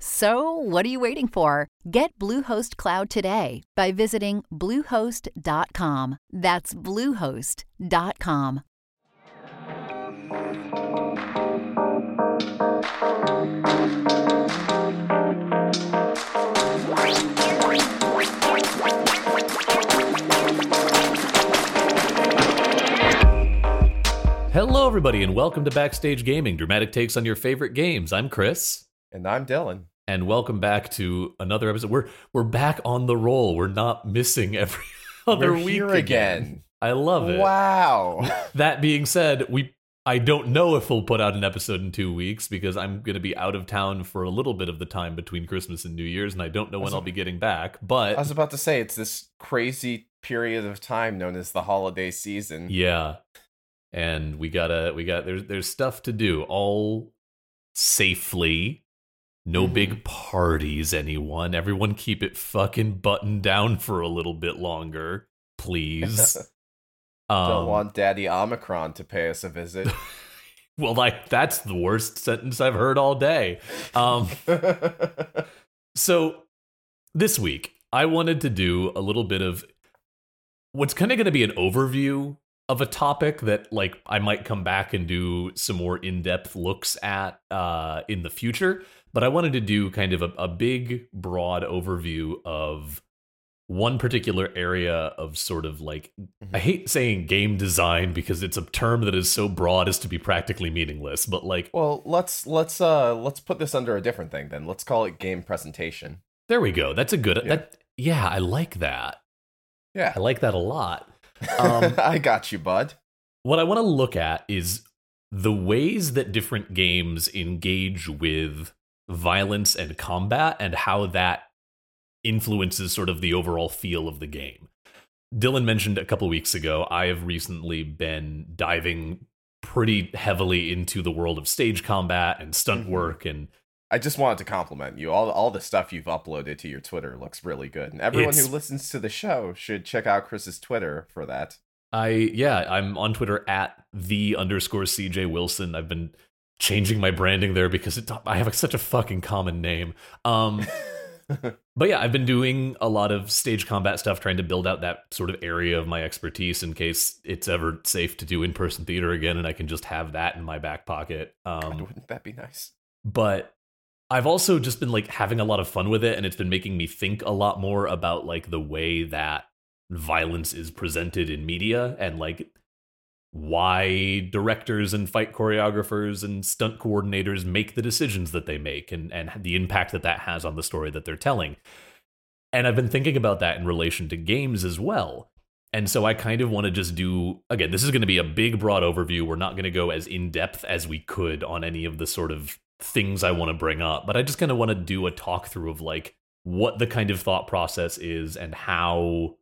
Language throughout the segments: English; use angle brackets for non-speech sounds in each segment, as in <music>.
So, what are you waiting for? Get Bluehost Cloud today by visiting Bluehost.com. That's Bluehost.com. Hello, everybody, and welcome to Backstage Gaming, dramatic takes on your favorite games. I'm Chris, And I'm Dylan. and welcome back to another episode. We're we're back on the roll. We're not missing every <laughs> other We're week here again. I love it. Wow. <laughs> That being said, we I don't know if we'll put out an episode in two weeks because I'm going to be out of town for a little bit of the time between Christmas and New Year's, and I don't know when I'll be getting back. But I was about to say it's this crazy period of time known as the holiday season. Yeah. And we gotta we got there's there's stuff to do all safely. No Mhm. big parties, anyone. Everyone keep it fucking buttoned down for a little bit longer, please. <laughs> Don't Um, want Daddy Omicron to pay us a visit. <laughs> well, like that's the worst sentence I've heard all day. Um, <laughs> So this week, I wanted to do a little bit of what's kind of going to be an overview of a topic that like I might come back and do some more in-depth looks at uh, in the future. But I wanted to do kind of a, a big, broad overview of one particular area of sort of like I hate saying game design because it's a term that is so broad as to be practically meaningless. But like, well, let's let's uh let's put this under a different thing then. Let's call it game presentation. there we go. That's a good. Yeah. That yeah, I like that. Yeah. I like that a lot. Um, <laughs> I got you, bud. what I want to look at is the ways that different games engage with violence and combat and how that influences sort of the overall feel of the game. Dylan mentioned a couple weeks ago, I have recently been diving pretty heavily into the world of stage combat and stunt Mhm. work and I just wanted to compliment you. All all the stuff you've uploaded to your Twitter looks really good. And everyone It's- who listens to the show should check out Chris's Twitter for that. I yeah, I'm on Twitter at the underscore CJ Wilson. I've been changing my branding there because it, I have such a fucking common name. Um <laughs> But yeah, I've been doing a lot of stage combat stuff, trying to build out that sort of area of my expertise in case it's ever safe to do in person theater again, and I can just have that in my back pocket. God, Um, wouldn't that be nice? but I've also just been like having a lot of fun with it, and it's been making me think a lot more about like the way that violence is presented in media and like why directors and fight choreographers and stunt coordinators make the decisions that they make and and the impact that that has on the story that they're telling. And I've been thinking about that in relation to games as well. And so I kind of want to just do again, this is going to be a big broad overview. We're not going to go as in depth as we could on any of the sort of things I want to bring up, but I just kind of want to do a talk through of like what the kind of thought process is and how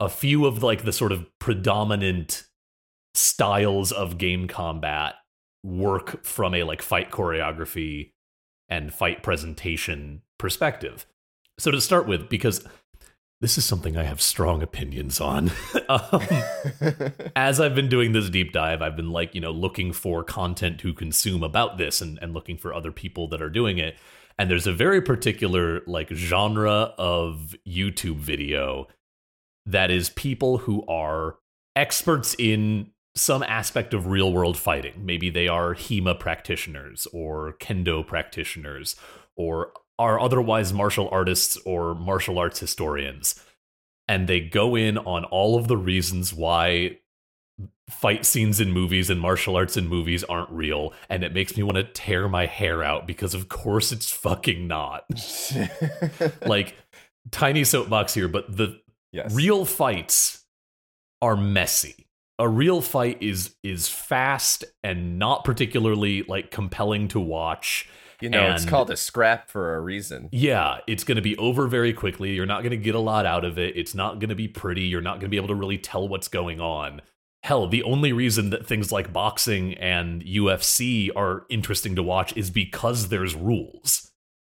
a few of like the sort of predominant styles of game combat work from a like fight choreography and fight presentation perspective. So to start with, because this is something I have strong opinions on. <laughs> <laughs> um, as I've been doing this deep dive, I've been like, you know, looking for content to consume about this and, and looking for other people that are doing it. And there's a very particular like genre of YouTube video that is people who are experts in some aspect of real world fighting. Maybe they are HEMA practitioners or kendo practitioners or are otherwise martial artists or martial arts historians. And they go in on all of the reasons why fight scenes in movies and martial arts in movies aren't real and it makes me want to tear my hair out because of course it's fucking not <laughs> like tiny soapbox here but the yes. real fights are messy a real fight is is fast and not particularly like compelling to watch you know, it's called a scrap for a reason. yeah, it's going to be over very quickly. You're not going to get a lot out of it. It's not going to be pretty. You're not going to be able to really tell what's going on. Hell, the only reason that things like boxing and UFC are interesting to watch is because there's rules.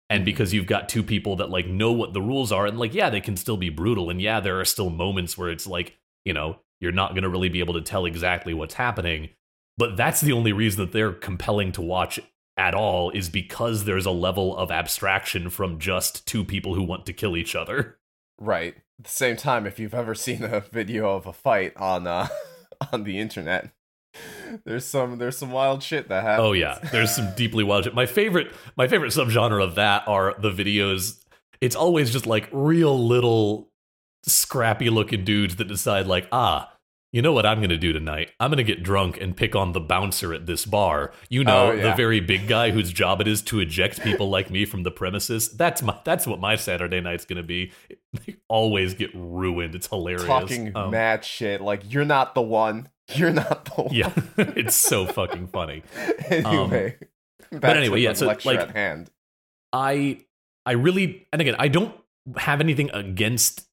And hmm. because you've got two people that like know what the rules are and like yeah, they can still be brutal and yeah, there are still moments where it's like, you know, you're not going to really be able to tell exactly what's happening. But that's the only reason that they're compelling to watch at all is because there's a level of abstraction from just two people who want to kill each other. Right. At the same time, if you've ever seen a video of a fight on uh <laughs> on the internet, there's some there's some wild shit that happens. Oh yeah, there's some <laughs> deeply wild shit. My favorite my favorite subgenre of that are the videos. It's always just like real little scrappy looking dudes that decide like, "Ah, you know what I'm going to do tonight? I'm going to get drunk and pick on the bouncer at this bar. You know, Oh, yeah. the very big guy whose job it is to eject people like me from the premises. That's my that's what my Saturday night's going to be. They always get ruined. It's hilarious. talking Um, mad shit like you're not the one. You're not the <laughs> one. Yeah, <laughs> it's so fucking funny. <laughs> anyway. back anyway, yeah, so, like- at hand. I I really and again I don't have anything against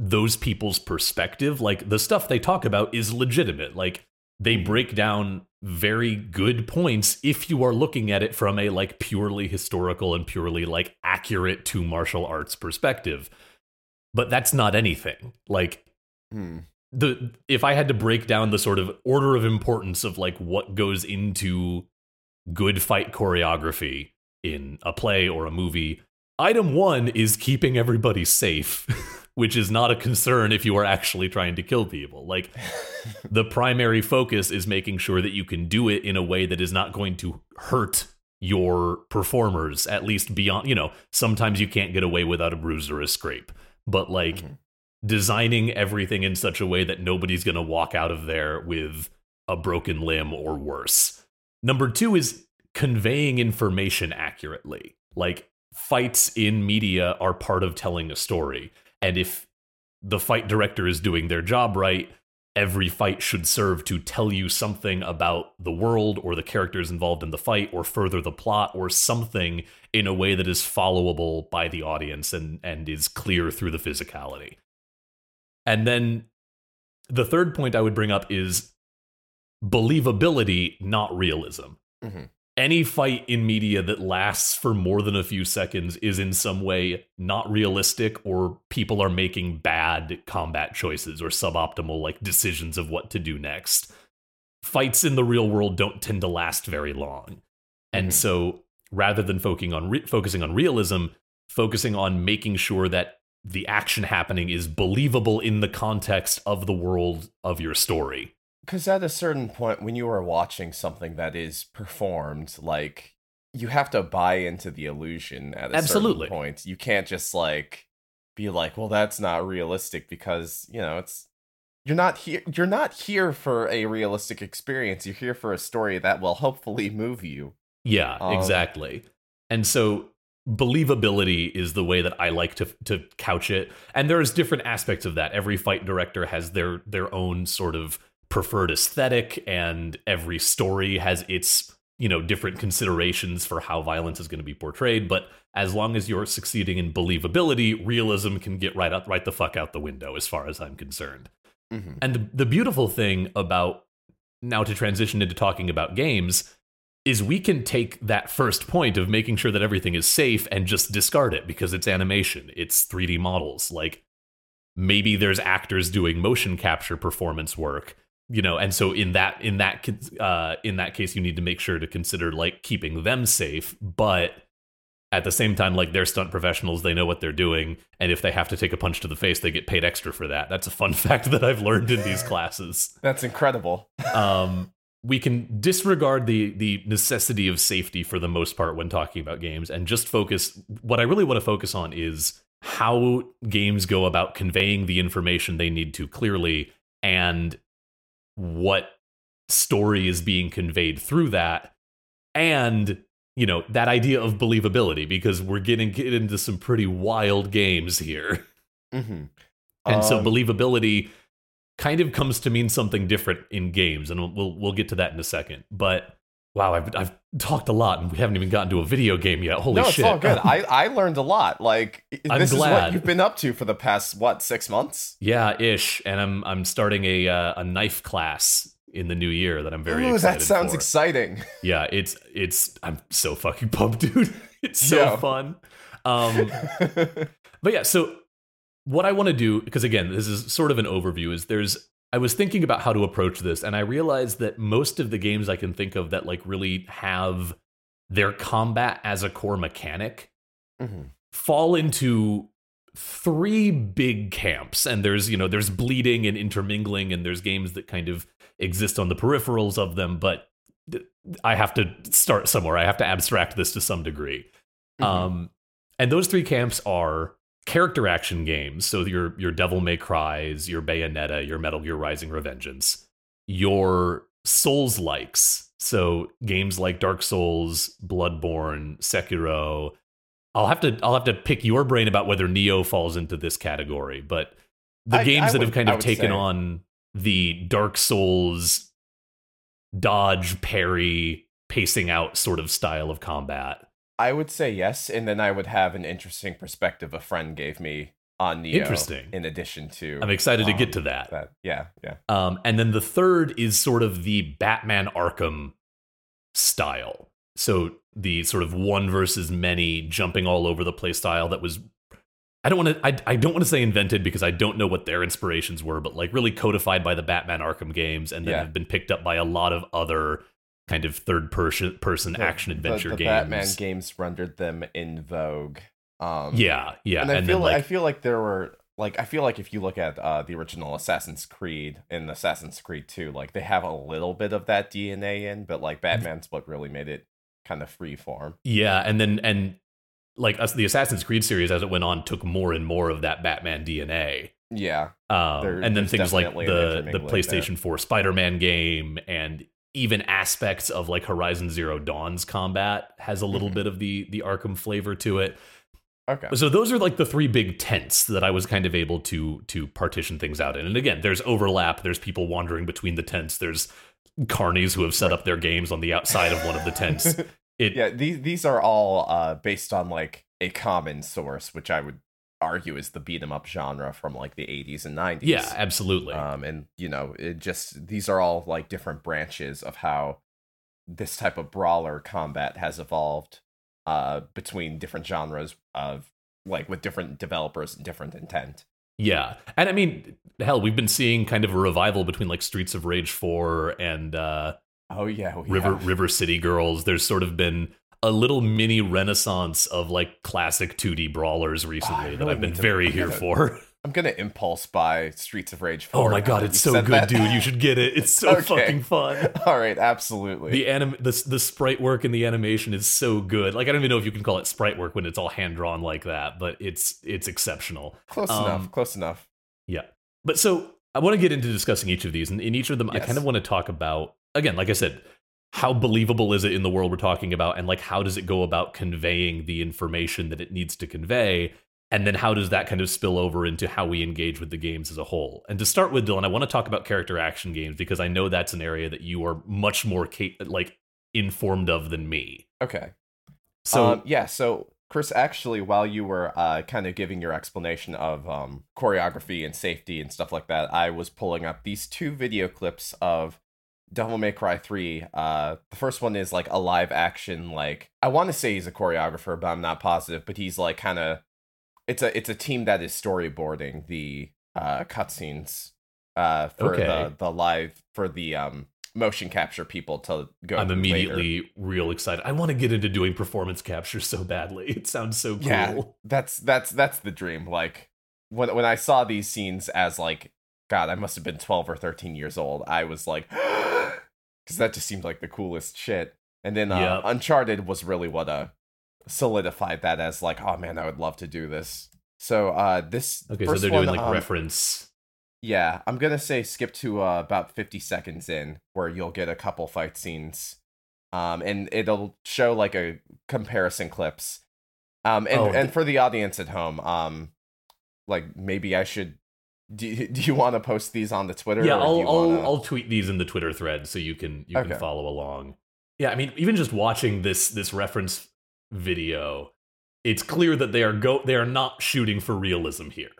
those people's perspective. Like the stuff they talk about is legitimate. Like they break down very good points if you are looking at it from a like purely historical and purely like accurate to martial arts perspective. But that's not anything. Like Hmm. the if I had to break down the sort of order of importance of like what goes into good fight choreography in a play or a movie, item 1 is keeping everybody safe, <laughs> which is not a concern if you are actually trying to kill people. Like <laughs> the primary focus is making sure that you can do it in a way that is not going to hurt your performers at least beyond, you know, sometimes you can't get away without a bruise or a scrape. But like Mhm. designing everything in such a way that nobody's going to walk out of there with a broken limb or worse. Number 2 is conveying information accurately. Like fights in media are part of telling a story. And if the fight director is doing their job right, every fight should serve to tell you something about the world or the characters involved in the fight or further the plot or something in a way that is followable by the audience and and is clear through the physicality. And then the third point I would bring up is believability, not realism. Mhm. Any fight in media that lasts for more than a few seconds is in some way not realistic, or people are making bad combat choices or suboptimal like decisions of what to do next. Fights in the real world don't tend to last very long, and Mhm. so rather than focusing on re- focusing on realism, focusing on making sure that the action happening is believable in the context of the world of your story. Because at a certain point, when you are watching something that is performed, like you have to buy into the illusion at a Absolutely. certain point. You can't just like be like, "Well, that's not realistic," because you know it's you're not here. You're not here for a realistic experience. You're here for a story that will hopefully move you. Yeah, Um, exactly. And so believability is the way that I like to to couch it. And there's different aspects of that. Every fight director has their their own sort of preferred aesthetic and every story has its, you know, different considerations for how violence is going to be portrayed, but as long as you're succeeding in believability, realism can get right out right the fuck out the window as far as I'm concerned. Mhm. And the beautiful thing about now to transition into talking about games is we can take that first point of making sure that everything is safe and just discard it because it's animation, it's 3D models. Like maybe there's actors doing motion capture performance work, you know, and so in that in that uh, in that case, you need to make sure to consider like keeping them safe, but at the same time, like they're stunt professionals, they know what they're doing, and if they have to take a punch to the face, they get paid extra for that. That's a fun <laughs> fact that I've learned in these <laughs> classes That's incredible. <laughs> um, we can disregard the the necessity of safety for the most part when talking about games and just focus what i really want to focus on is how games go about conveying the information they need to clearly and what story is being conveyed through that. And you know that idea of believability because we're getting get into some pretty wild games here. Mm-hmm. and so Um, believability kind of comes to mean something different in games and we'll, we'll get to that in a second. But wow I've, I've talked a lot and we haven't even gotten to a video game yet holy shit. no, it's shit all good. <laughs> I, I learned a lot. Like I'm this is glad. what you've been up to for the past what six months. yeah ish and i'm i'm starting a uh, a knife class in the new year that i'm very Ooh, excited that sounds for. exciting. yeah it's it's i'm so fucking <laughs> pumped dude <laughs> it's so fun um But yeah, so what I want to do, because again, this is sort of an overview, is there's I was thinking about how to approach this, and I realized that most of the games I can think of that like really have their combat as a core mechanic Mhm. fall into three big camps and there's you know there's bleeding and intermingling and there's games that kind of exist on the peripherals of them but i have to start somewhere i have to abstract this to some degree Mhm. um, and those three camps are character action games. So your your Devil May Cries, your Bayonetta, your Metal Gear Rising Revengeance, your Souls likes. So games like Dark Souls, Bloodborne, Sekiro. I'll have to I'll have to pick your brain about whether Nioh falls into this category, but the I- games I that would- have kind of taken say- on the Dark Souls dodge parry pacing out sort of style of combat. I would say yes, and then I would have an interesting perspective a friend gave me on Nioh. Interesting. In addition to, I'm excited to um, get to that. that. Yeah, yeah. Um, and then the third is sort of the Batman Arkham style. So the sort of one versus many, jumping all over the place style that was. I don't want to. I, I don't want to say invented because I don't know what their inspirations were, but like really codified by the Batman Arkham games, and then Yeah. have been picked up by a lot of other kind of third person person The- action adventure the, the games. Batman games rendered them in vogue. Um, Yeah, yeah, and I and feel like, like I feel like there were like I feel like if you look at uh, the original Assassin's Creed and Assassin's Creed 2, like they have a little bit of that DNA in, but like Batman's what really made it kind of free form. Yeah, and then and like us, the Assassin's Creed series as it went on took more and more of that Batman DNA. Yeah, Um, There- and then things like the the intermingling there. PlayStation 4 Spider-Man game and even aspects of like Horizon Zero Dawn's combat has a little Mhm. bit of the the Arkham flavor to it. okay. So those are like the three big tents that I was kind of able to to partition things out in. And again, there's overlap. There's people wandering between the tents. There's carnies who have set up their games on the outside of one of the tents. <laughs> It yeah, these these are all uh, based on like a common source, which I would argue is the beat 'em up genre from like the 80s and 90s. yeah, absolutely. um and you know it just these are all like different branches of how this type of brawler combat has evolved uh between different genres of like with different developers and different intent Yeah. And I mean, hell, we've been seeing kind of a revival between like Streets of Rage 4 and uh, oh yeah, River have- River City Girls. There's sort of been a little mini renaissance of like classic 2D brawlers recently that really I've been need to- very here gonna- for. i'm gonna impulse buy streets of rage 4 Oh my god, it's so good, that. dude. You should get it. It's so <laughs> Okay. fucking fun. all right absolutely The anim the the sprite work and the animation is so good. Like I don't even know if you can call it sprite work when it's all hand drawn like that, but it's it's exceptional. close um, enough close enough Yeah. But so I want to get into discussing each of these. And in each of them, I kind of want to talk about, again, like I said, how believable is it in the world we're talking about? And like, how does it go about conveying the information that it needs to convey? And then how does that kind of spill over into how we engage with the games as a whole? And to start with, Dylan, I want to talk about character action games because I know that's an area that you are much more like informed of than me. okay So um, yeah, so Chris, actually, while you were uh, kind of giving your explanation of um, choreography and safety and stuff like that, I was pulling up these two video clips of Devil May Cry 3. Uh, the first one is like a live action, like I want to say he's a choreographer, but I'm not positive. But he's like kind of it's a it's a team that is storyboarding the uh, cutscenes uh, for Okay. the the live for the um, motion capture people to go. I'm later. immediately real excited. I want to get into doing performance capture so badly. <laughs> It sounds so cool. Yeah, that's that's that's the dream. Like when when I saw these scenes as like God, I must have been twelve or thirteen years old. I was like, <gasps> because that just seemed like the coolest shit. And then uh, Yep. Uncharted was really what uh solidified that as like, oh man, I would love to do this. So uh this Okay, so they're one, doing like um, reference Yeah, I'm gonna say skip to uh, about 50 seconds in, where you'll get a couple fight scenes, um, and it'll show like a comparison clips, um, and Oh, and for the audience at home, um, like maybe I should. Do you, do you want to post these on the Twitter? yeah I'll you I'll, I'll tweet these in the twitter thread so you can you Okay. can follow along yeah i mean even just watching this this reference video it's clear that they are go they are not shooting for realism here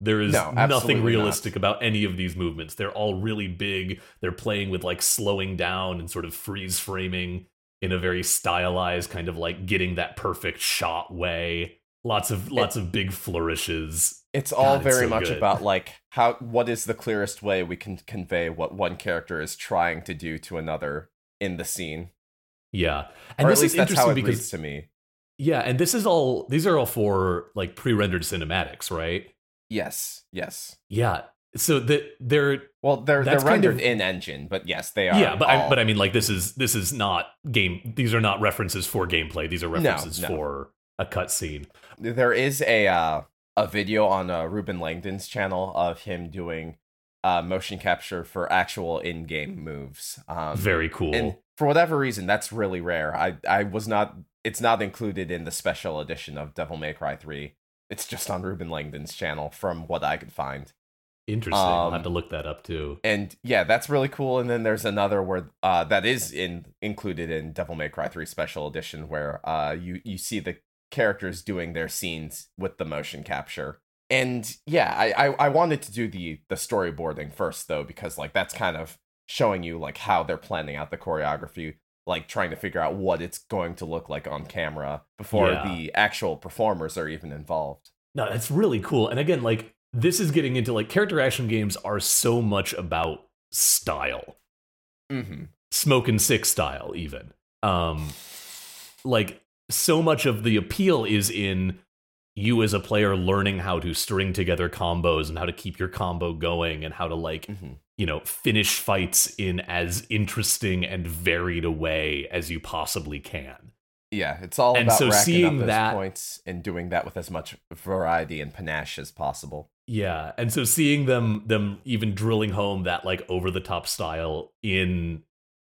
there is No, nothing not. realistic about any of these movements they're all really big they're playing with like slowing down and sort of freeze framing in a very stylized kind of like getting that perfect shot way lots of lots of big flourishes It's all God, it's very so much good. about like how what is the clearest way we can convey what one character is trying to do to another in the scene, yeah and or this is interesting because to me. Yeah, and this is all these are all for like pre-rendered cinematics, right? Yes, yes. Yeah. So that they're Well, they're they're kind rendered of- in engine, but yes, they are. yeah, but I, but I mean like this is this is not game these are not references for gameplay. These are No, references no. for a cutscene. there is a uh, a video on uh, Reuben Langdon's channel of him doing uh, motion capture for actual in-game moves. Um, Very cool. and for whatever reason, that's really rare. I I was not. It's not included in the special edition of Devil May Cry Three. It's just on Reuben Langdon's channel, from what I could find. Interesting. I'll um, have to look that up too. And yeah, that's really cool. And then there's another where uh, that is in included in Devil May Cry 3 Special Edition, where uh, you you see the characters doing their scenes with the motion capture. And yeah, I, I I wanted to do the the storyboarding first though, because like that's kind of showing you like how they're planning out the choreography, like trying to figure out what it's going to look like on camera before Yeah. the actual performers are even involved. No, that's really cool. And again, like this is getting into like character action games are so much about style. Mm-hmm. Smokin' Sick Style even um like so much of the appeal is in you as a player learning how to string together combos and how to keep your combo going and how to like Mm-hmm. you know finish fights in as interesting and varied a way as you possibly can Yeah, it's all And about so racking seeing up those that- points and doing that with as much variety and panache as possible. yeah and so seeing them them even drilling home that like over the top style in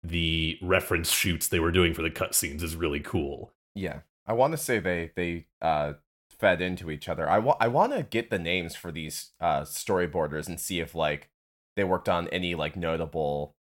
the reference shoots they were doing for the cutscenes is really cool Yeah, I want to say they they uh fed into each other. I want I want to get the names for these uh storyboarders and see if like they worked on any like notable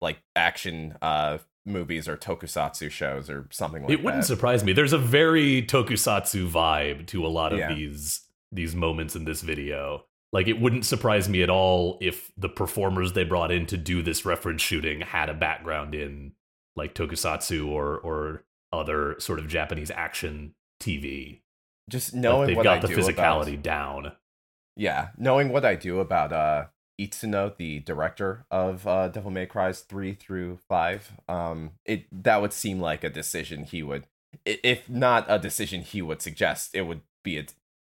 like action uh movies or tokusatsu shows or something like that. it wouldn't that. surprise me. There's a very tokusatsu vibe to a lot of Yeah. these these moments in this video. Like it wouldn't surprise me at all if the performers they brought in to do this reference shooting had a background in like tokusatsu or or other sort of Japanese action TV. Just Like, knowing they've what got I the do physicality about down. yeah, knowing what I do about uh Itsuno, the director of uh, Devil May Cry's three through five, um, it that would seem like a decision he would, if not a decision he would suggest, it would be a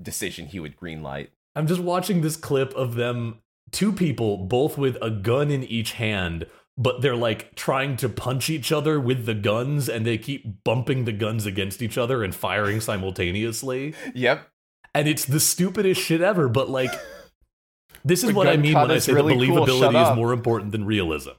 decision he would greenlight. I'm just watching this clip of them, two people, both with a gun in each hand, but they're like trying to punch each other with the guns and they keep bumping the guns against each other and firing simultaneously. Yep. And it's the stupidest shit ever, but like, <laughs> this is The what I mean when I say really that cool, believability is more important than realism.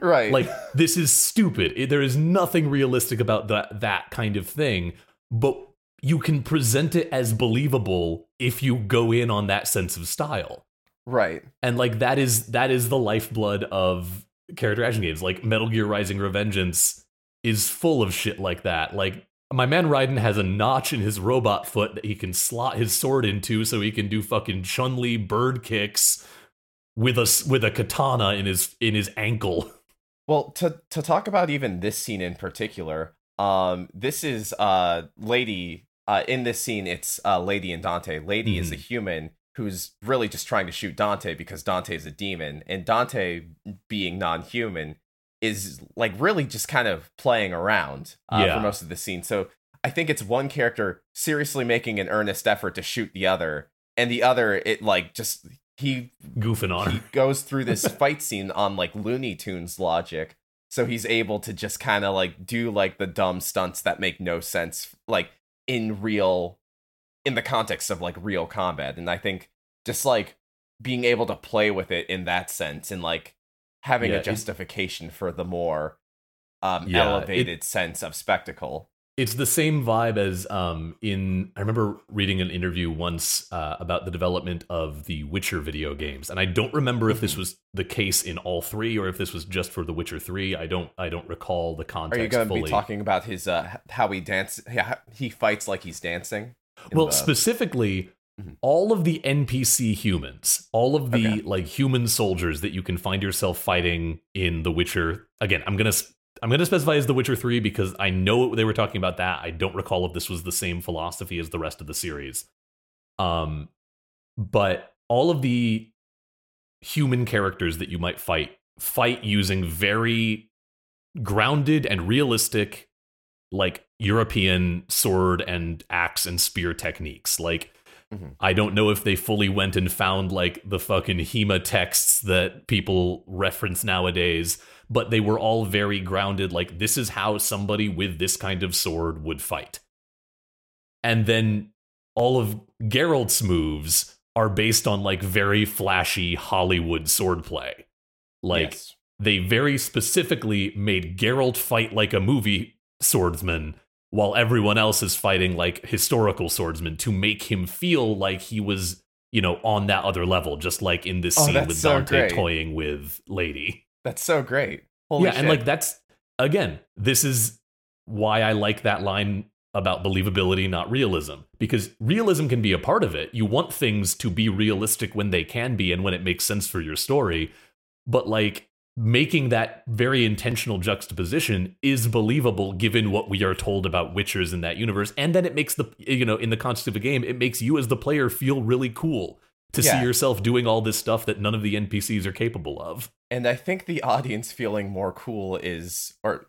Right. Like, this is stupid. It- there is nothing realistic about that, that kind of thing, but you can present it as believable if you go in on that sense of style right. and like that is that is the lifeblood of character action games like metal gear rising revengeance is full of shit like that. Like my man Raiden has a notch in his robot foot that he can slot his sword into so he can do fucking chun-li bird kicks with a with a katana in his in his ankle. <laughs> Well, to to talk about even this scene in particular, um, this is uh lady uh in this scene it's uh Lady and Dante. Lady is a human who's really just trying to shoot Dante because Dante is a demon, and Dante being non-human is like really just kind of playing around uh, Yeah. for most of the scene. So I think it's one character seriously making an earnest effort to shoot the other, and the other it like just he goofing on he goes through this <laughs> fight scene on like Looney Tunes logic. So he's able to just kind of like do like the dumb stunts that make no sense, like in real, in the context of like real combat. And I think just like being able to play with it in that sense and like having Yeah, a it- justification for the more um Yeah, it- elevated sense of spectacle. it's the same vibe as um in i remember reading an interview once uh, about the development of the witcher video games and i don't remember if this Mhm. was the case in all three or if this was just for the witcher 3 i don't i don't recall the context Are you going to be talking about his uh how he dance yeah, he fights like he's dancing? Well the- specifically Mhm. all of the npc humans all of the Okay. like human soldiers that you can find yourself fighting in the witcher again i'm gonna I'm gonna specify as the witcher 3 because i know they were talking about that i don't recall if this was the same philosophy as the rest of the series um but all of the human characters that you might fight fight using very grounded and realistic like European sword and axe and spear techniques. Like Mhm. I don't know if they fully went and found like the fucking HEMA texts that people reference nowadays, but they were all very grounded like this is how somebody with this kind of sword would fight. And then all of Geralt's moves are based on like very flashy Hollywood swordplay. Like Yes. they very specifically made Geralt fight like a movie swordsman while everyone else is fighting like historical swordsmen to make him feel like he was, you know, on that other level, just like in this Oh, scene with so Dante great. toying with Lady. That's so great. Holy yeah, shit. and like that's again, this is why I like that line about believability, not realism. Because realism can be a part of it. You want things to be realistic when they can be and when it makes sense for your story. But like making that very intentional juxtaposition is believable given what we are told about witchers in that universe. And then it makes the you know, in the context of a game, it makes you as the player feel really cool to Yeah. see yourself doing all this stuff that none of the NPCs are capable of. And I think the audience feeling more cool is, or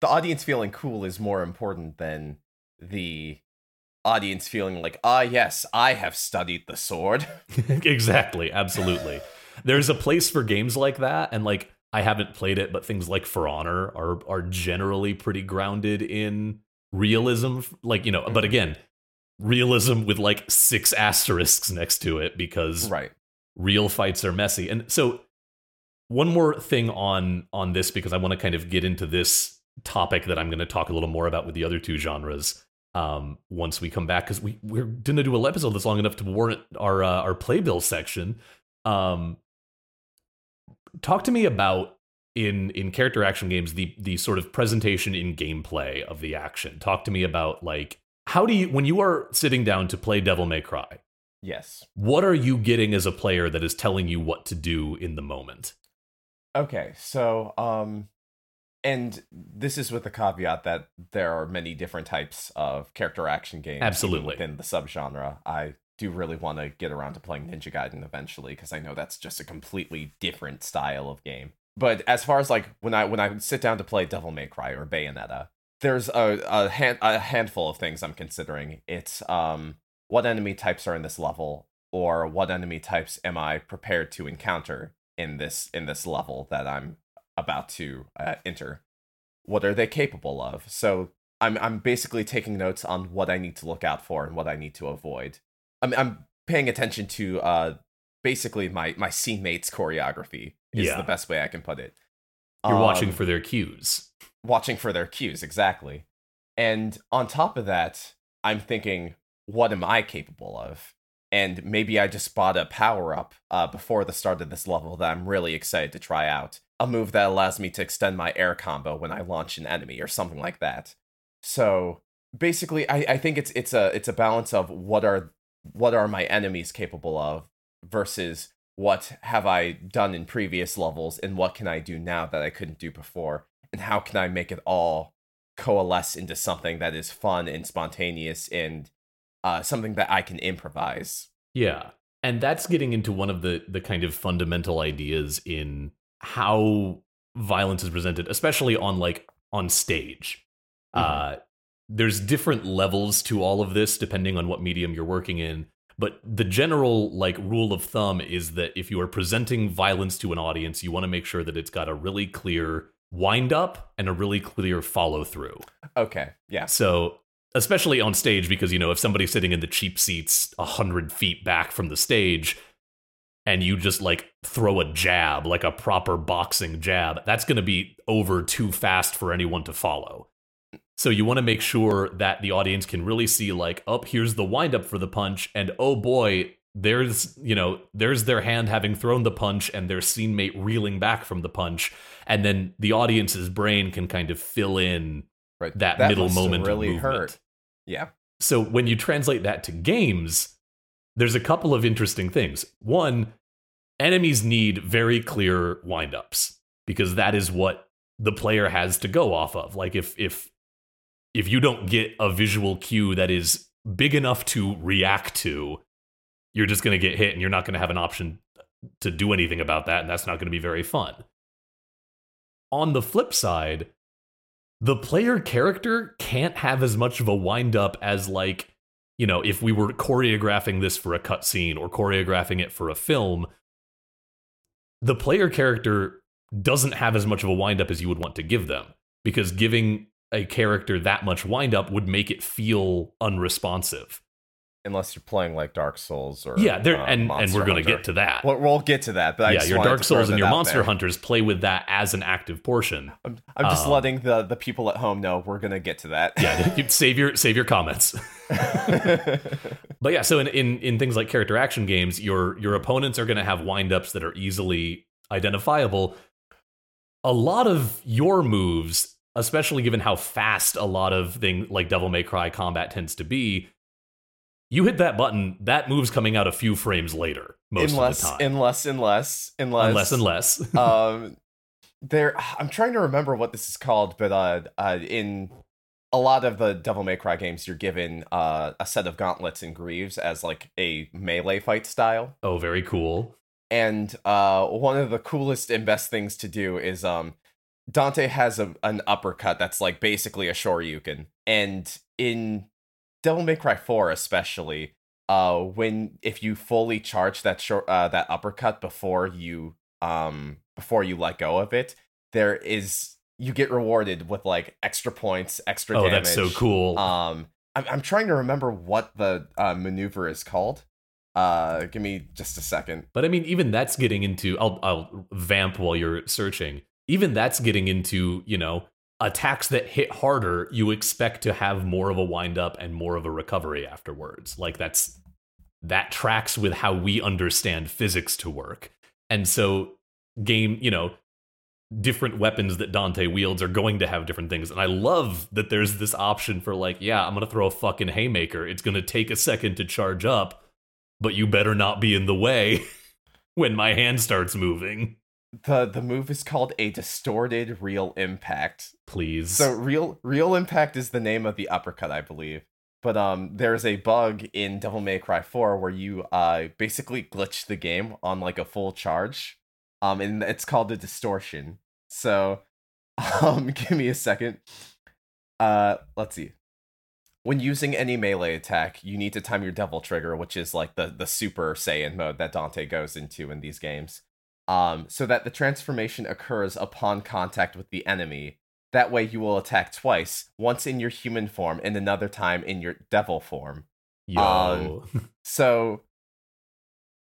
the audience feeling cool is more important than the audience feeling like, ah, yes, I have studied the sword. <laughs> exactly, absolutely. There's a place for games like that, and like I haven't played it, but things like For Honor are are generally pretty grounded in realism. Like you know, but Mhm. again, realism with like six asterisks next to it because right. real fights are messy. And so one more thing on on this because I want to kind of get into this topic that I'm going to talk a little more about with the other two genres um once we come back cuz we we're going to do a episode that's long enough to warrant our uh, our playbill section. Um talk to me about in in character action games the the sort of presentation in gameplay of the action. Talk to me about like how do you when you are sitting down to play Devil May Cry Yes. what are you getting as a player that is telling you what to do in the moment? Okay, so um and this is with the caveat that there are many different types of character action games Absolutely. within the subgenre. I do really want to get around to playing Ninja Gaiden eventually because I know that's just a completely different style of game. But as far as like when I when I sit down to play Devil May Cry or Bayonetta, there's a a, hand, a handful of things I'm considering. It's um what enemy types are in this level or what enemy types am I prepared to encounter in this in this level that I'm about to uh, enter. What are they capable of? So I'm I'm basically taking notes on what I need to look out for and what I need to avoid. I'm I'm paying attention to uh basically my my scene mates choreography is Yeah. the best way I can put it. You're watching Um, for their cues. watching for their cues exactly and on top of that i'm thinking what am i capable of and maybe i just bought a power up uh, before the start of this level that i'm really excited to try out a move that allows me to extend my air combo when i launch an enemy or something like that so basically i, I think it's it's a it's a balance of what are what are my enemies capable of versus what have i done in previous levels and what can i do now that i couldn't do before and how can I make it all coalesce into something that is fun and spontaneous and uh, something that I can improvise. Yeah. And that's getting into one of the the kind of fundamental ideas in how violence is presented, especially on like on stage. Uh there's different levels to all of this depending on what medium you're working in, but the general like rule of thumb is that if you are presenting violence to an audience, you want to make sure that it's got a really clear wind up and a really clear follow through. Okay, yeah, So, especially on stage, because you know, if somebody's sitting in the cheap seats a hundred feet back from the stage, and you just like throw a jab, like a proper boxing jab, that's going to be over too fast for anyone to follow. So you want to make sure that the audience can really see like, oh, here's the windup for the punch, and oh boy, there's you know there's their hand having thrown the punch and their scene mate reeling back from the punch, and then the audience's brain can kind of fill in Right. that, That middle moment really of movement. hurt. Yeah. So when you translate that to games, there's a couple of interesting things. One, enemies need very clear windups because that is what the player has to go off of. Like if if if you don't get a visual cue that is big enough to react to, you're just going to get hit and you're not going to have an option to do anything about that and that's not going to be very fun. On the flip side, the player character can't have as much of a wind up as like you know if we were choreographing this for a cutscene or choreographing it for a film the player character doesn't have as much of a wind up as you would want to give them because giving a character that much wind up would make it feel unresponsive Unless you're playing like Dark Souls or yeah there uh, and and we're going to get to that We'll, we'll get to that. But I yeah your dark souls and your monster there. hunters play with that as an active portion I'm, I'm just Um, letting the the people at home know we're gonna get to that. yeah <laughs> save your save your comments <laughs> But yeah, so in, in in things like character action games, your your opponents are going to have windups that are easily identifiable. A lot of your moves, especially given how fast a lot of thing like Devil May Cry combat tends to be, you hit that button, that move's coming out a few frames later most unless, of the time. unless, unless, unless, unless unless. <laughs> um, there. I'm trying to remember what this is called, but uh, uh, in a lot of the Devil May Cry games, you're given uh a set of gauntlets and greaves as like a melee fight style. oh, very cool. and uh one of the coolest and best things to do is um Dante has a, an uppercut that's like basically a shoryuken and in Devil May Cry 4 especially uh when if you fully charge that short uh that uppercut before you um before you let go of it there is you get rewarded with like extra points extra Oh, damage that's so cool. um I'm, I'm trying to remember what the uh, maneuver is called uh give me just a second But I mean, even that's getting into. I'll I'll vamp while you're searching. Even that's getting into you know attacks that hit harder. You expect to have more of a wind up and more of a recovery afterwards. Like that's that tracks with how we understand physics to work. And so game, you know, different weapons that Dante wields are going to have different things. And I love that there's this option for like, yeah, I'm going to throw a fucking haymaker. It's going to take a second to charge up, but you better not be in the way <laughs> when my hand starts moving. The the move is called a distorted real impact. Please. so real real impact is the name of the uppercut i believe. But um there's a bug in devil may cry 4 where you uh basically glitch the game on like a full charge. Um and it's called a distortion. So <laughs> um <laughs> give me a second. Uh let's see. When using any melee attack, you need to time your devil trigger, which is like the the super saiyan mode that Dante goes into in these games. Um, so that the transformation occurs upon contact with the enemy. That way you will attack twice, once in your human form and another time in your devil form. Yo. <laughs> So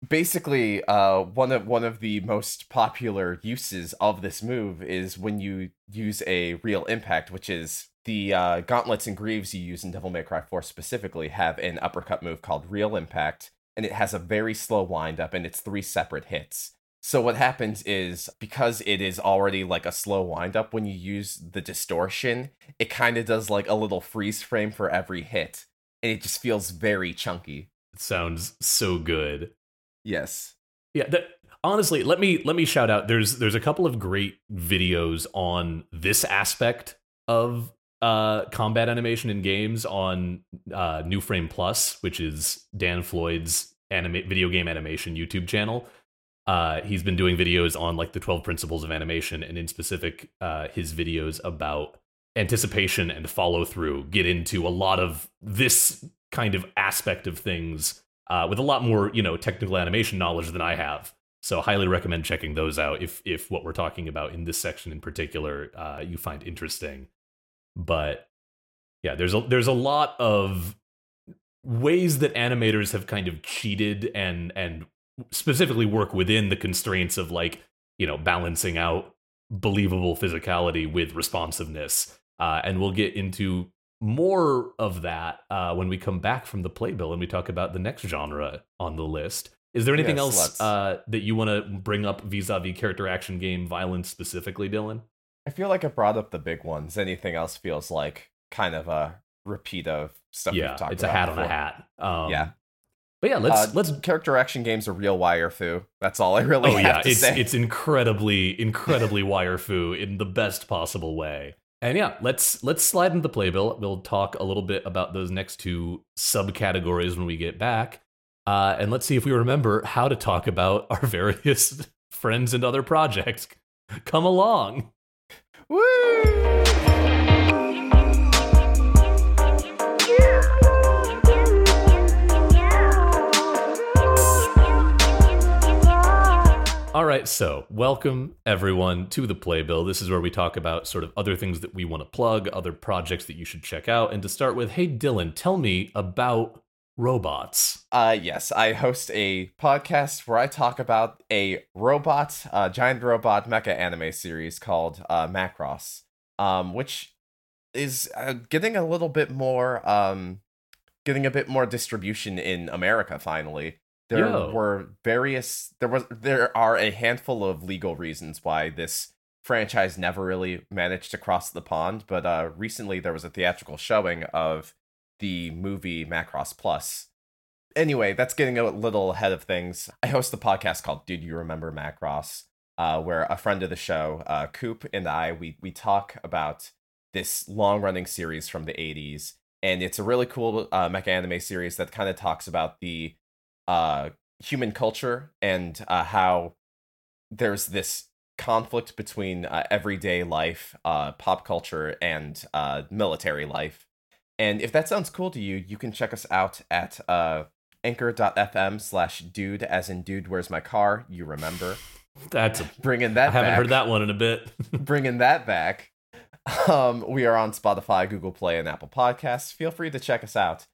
basically, uh, one of one of the most popular uses of this move is when you use a real impact, which is the uh, gauntlets and greaves you use in Devil May Cry 4 specifically have an uppercut move called Real Impact, and it has a very slow wind up, and it's three separate hits. So what happens is because it is already like a slow wind up, when you use the distortion, it kind of does like a little freeze frame for every hit, and it just feels very chunky. it sounds so good. Yes. Yeah, that, honestly, let me let me shout out. There's there's a couple of great videos on this aspect of uh, combat animation in games on uh, New Frame Plus, which is Dan Floyd's anima- video game animation YouTube channel. Uh, he's been doing videos on like the 12 principles of animation, and in specific, uh, his videos about anticipation and follow through get into a lot of this kind of aspect of things uh, with a lot more, you know, technical animation knowledge than I have. So, highly recommend checking those out if if what we're talking about in this section in particular uh, you find interesting. But yeah, there's a there's a lot of ways that animators have kind of cheated and and specifically work within the constraints of like you know balancing out believable physicality with responsiveness. Uh, and we'll get into more of that uh, when we come back from the playbill and we talk about the next genre on the list. Is there anything Yes, else uh, that you want to bring up vis-a-vis character action game violence specifically, Dylan? I feel like I brought up the big ones. Anything else feels like kind of a repeat of stuff yeah, we've talked about. it's a hat on a hat. Um, Yeah. But yeah, let's Uh, let's. character action games are real wire fu. That's all I really Oh <laughs> have yeah, to it's say. it's incredibly incredibly <laughs> wire fu in the best possible way. And yeah, let's let's slide into the playbill. We'll talk a little bit about those next two subcategories when we get back. Uh, and let's see if we remember how to talk about our <laughs> various friends and other projects. Come along. Woo! All right, so welcome everyone to the Playbill. This is where we talk about sort of other things that we want to plug, other projects that you should check out. And to start with, hey Dylan, tell me about robots. Uh, yes, I host a podcast where I talk about a robot, giant robot mecha anime series called uh, Macross, um, which is uh, getting a little bit more, um, getting a bit more distribution in America. Finally, there Yo. were various, there was, there are a handful of legal reasons why this franchise never really managed to cross the pond, but uh, recently there was a theatrical showing of the movie Macross Plus. Anyway, that's getting a little ahead of things. I host a podcast called "Did You Remember Macross?" Uh, where a friend of the show, uh, Coop, and I we we talk about this long running series from the '80s, and it's a really cool uh, mecha anime series that kind of talks about the uh, human culture and uh, how there's this conflict between uh, everyday life, uh, pop culture, and uh, military life. And if that sounds cool to you, you can check us out at uh, anchor.fm slash dude, as in dude, where's my car? You remember. That's a, <laughs> Bringing I that haven't back. heard that one in a bit. <laughs> Bringing that back. Um, we are on Spotify, Google Play, and Apple Podcasts. Feel free to check us out.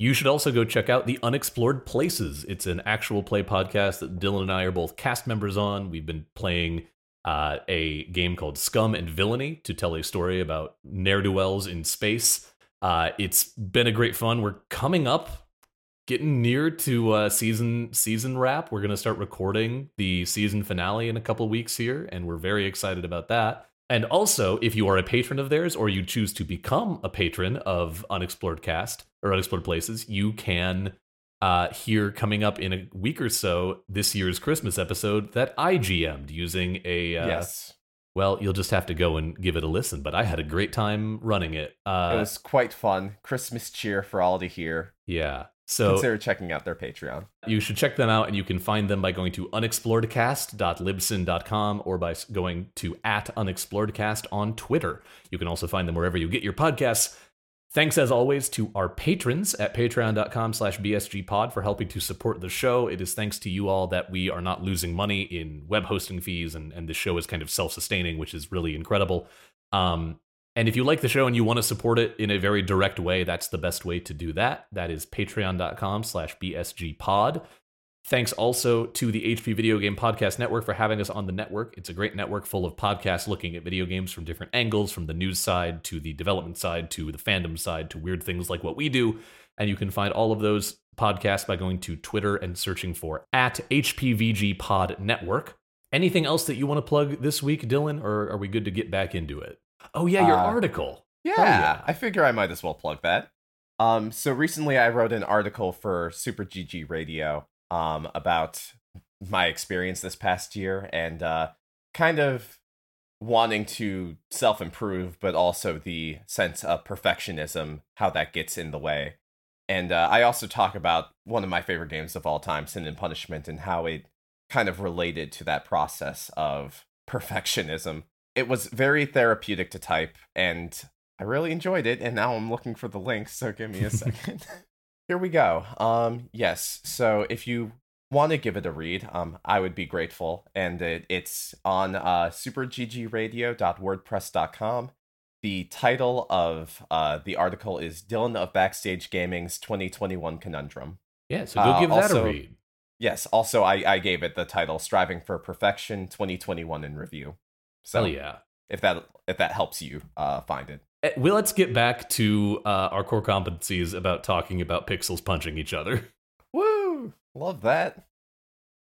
You should also go check out the Unexplored Places. It's an actual play podcast that Dylan and I are both cast members on. We've been playing uh, a game called Scum and Villainy to tell a story about ne'er do wells in space. Uh, it's been a great fun. We're coming up, getting near to uh, season season wrap. We're gonna start recording the season finale in a couple weeks here, and we're very excited about that. And also, if you are a patron of theirs or you choose to become a patron of Unexplored Cast or Unexplored Places, you can uh, hear coming up in a week or so this year's Christmas episode that I GM'd using a. Uh, yes. Well, you'll just have to go and give it a listen, but I had a great time running it. Uh, it was quite fun. Christmas cheer for all to hear. yeah. So Consider checking out their Patreon. you should check them out, and you can find them by going to unexploredcast.libsyn.com or by going to at unexploredcast on Twitter. You can also find them wherever you get your podcasts. Thanks as always to our patrons at patreon.com slash bsgpod for helping to support the show. It is thanks to you all that we are not losing money in web hosting fees and, and the show is kind of self-sustaining, which is really incredible. Um, and if you like the show and you want to support it in a very direct way, that's the best way to do that. That is patreon.com slash bsgpod. Thanks also to the HP Video Game Podcast Network for having us on the network. It's a great network full of podcasts looking at video games from different angles, from the news side to the development side to the fandom side to weird things like what we do. And you can find all of those podcasts by going to Twitter and searching for at HPVG Pod Network. Anything else that you want to plug this week, Dylan, or are we good to get back into it? Oh, yeah, your Uh, article. Yeah, yeah. I figure I might as well plug that. Um, so recently I wrote an article for Super GG Radio um, about my experience this past year and uh, kind of wanting to self improve, but also the sense of perfectionism, how that gets in the way. And uh, I also talk about one of my favorite games of all time, Sin and Punishment, and how it kind of related to that process of perfectionism. It was very therapeutic to type, and I really enjoyed it. And now I'm looking for the link, so give me a <laughs> second. <laughs> Here we go. Um, yes. So if you want to give it a read, um, I would be grateful. And it, it's on uh, superggradio.wordpress.com. The title of uh, the article is Dylan of Backstage Gaming's 2021 Conundrum. Yeah, so go uh, give that also- a read. Yes. Also, I I gave it the title "Striving for Perfection 2021 in Review." So Hell yeah. if that if that helps you uh, find it. Eh, Well, let's get back to uh, our core competencies about talking about pixels punching each other. <laughs> Woo! Love that.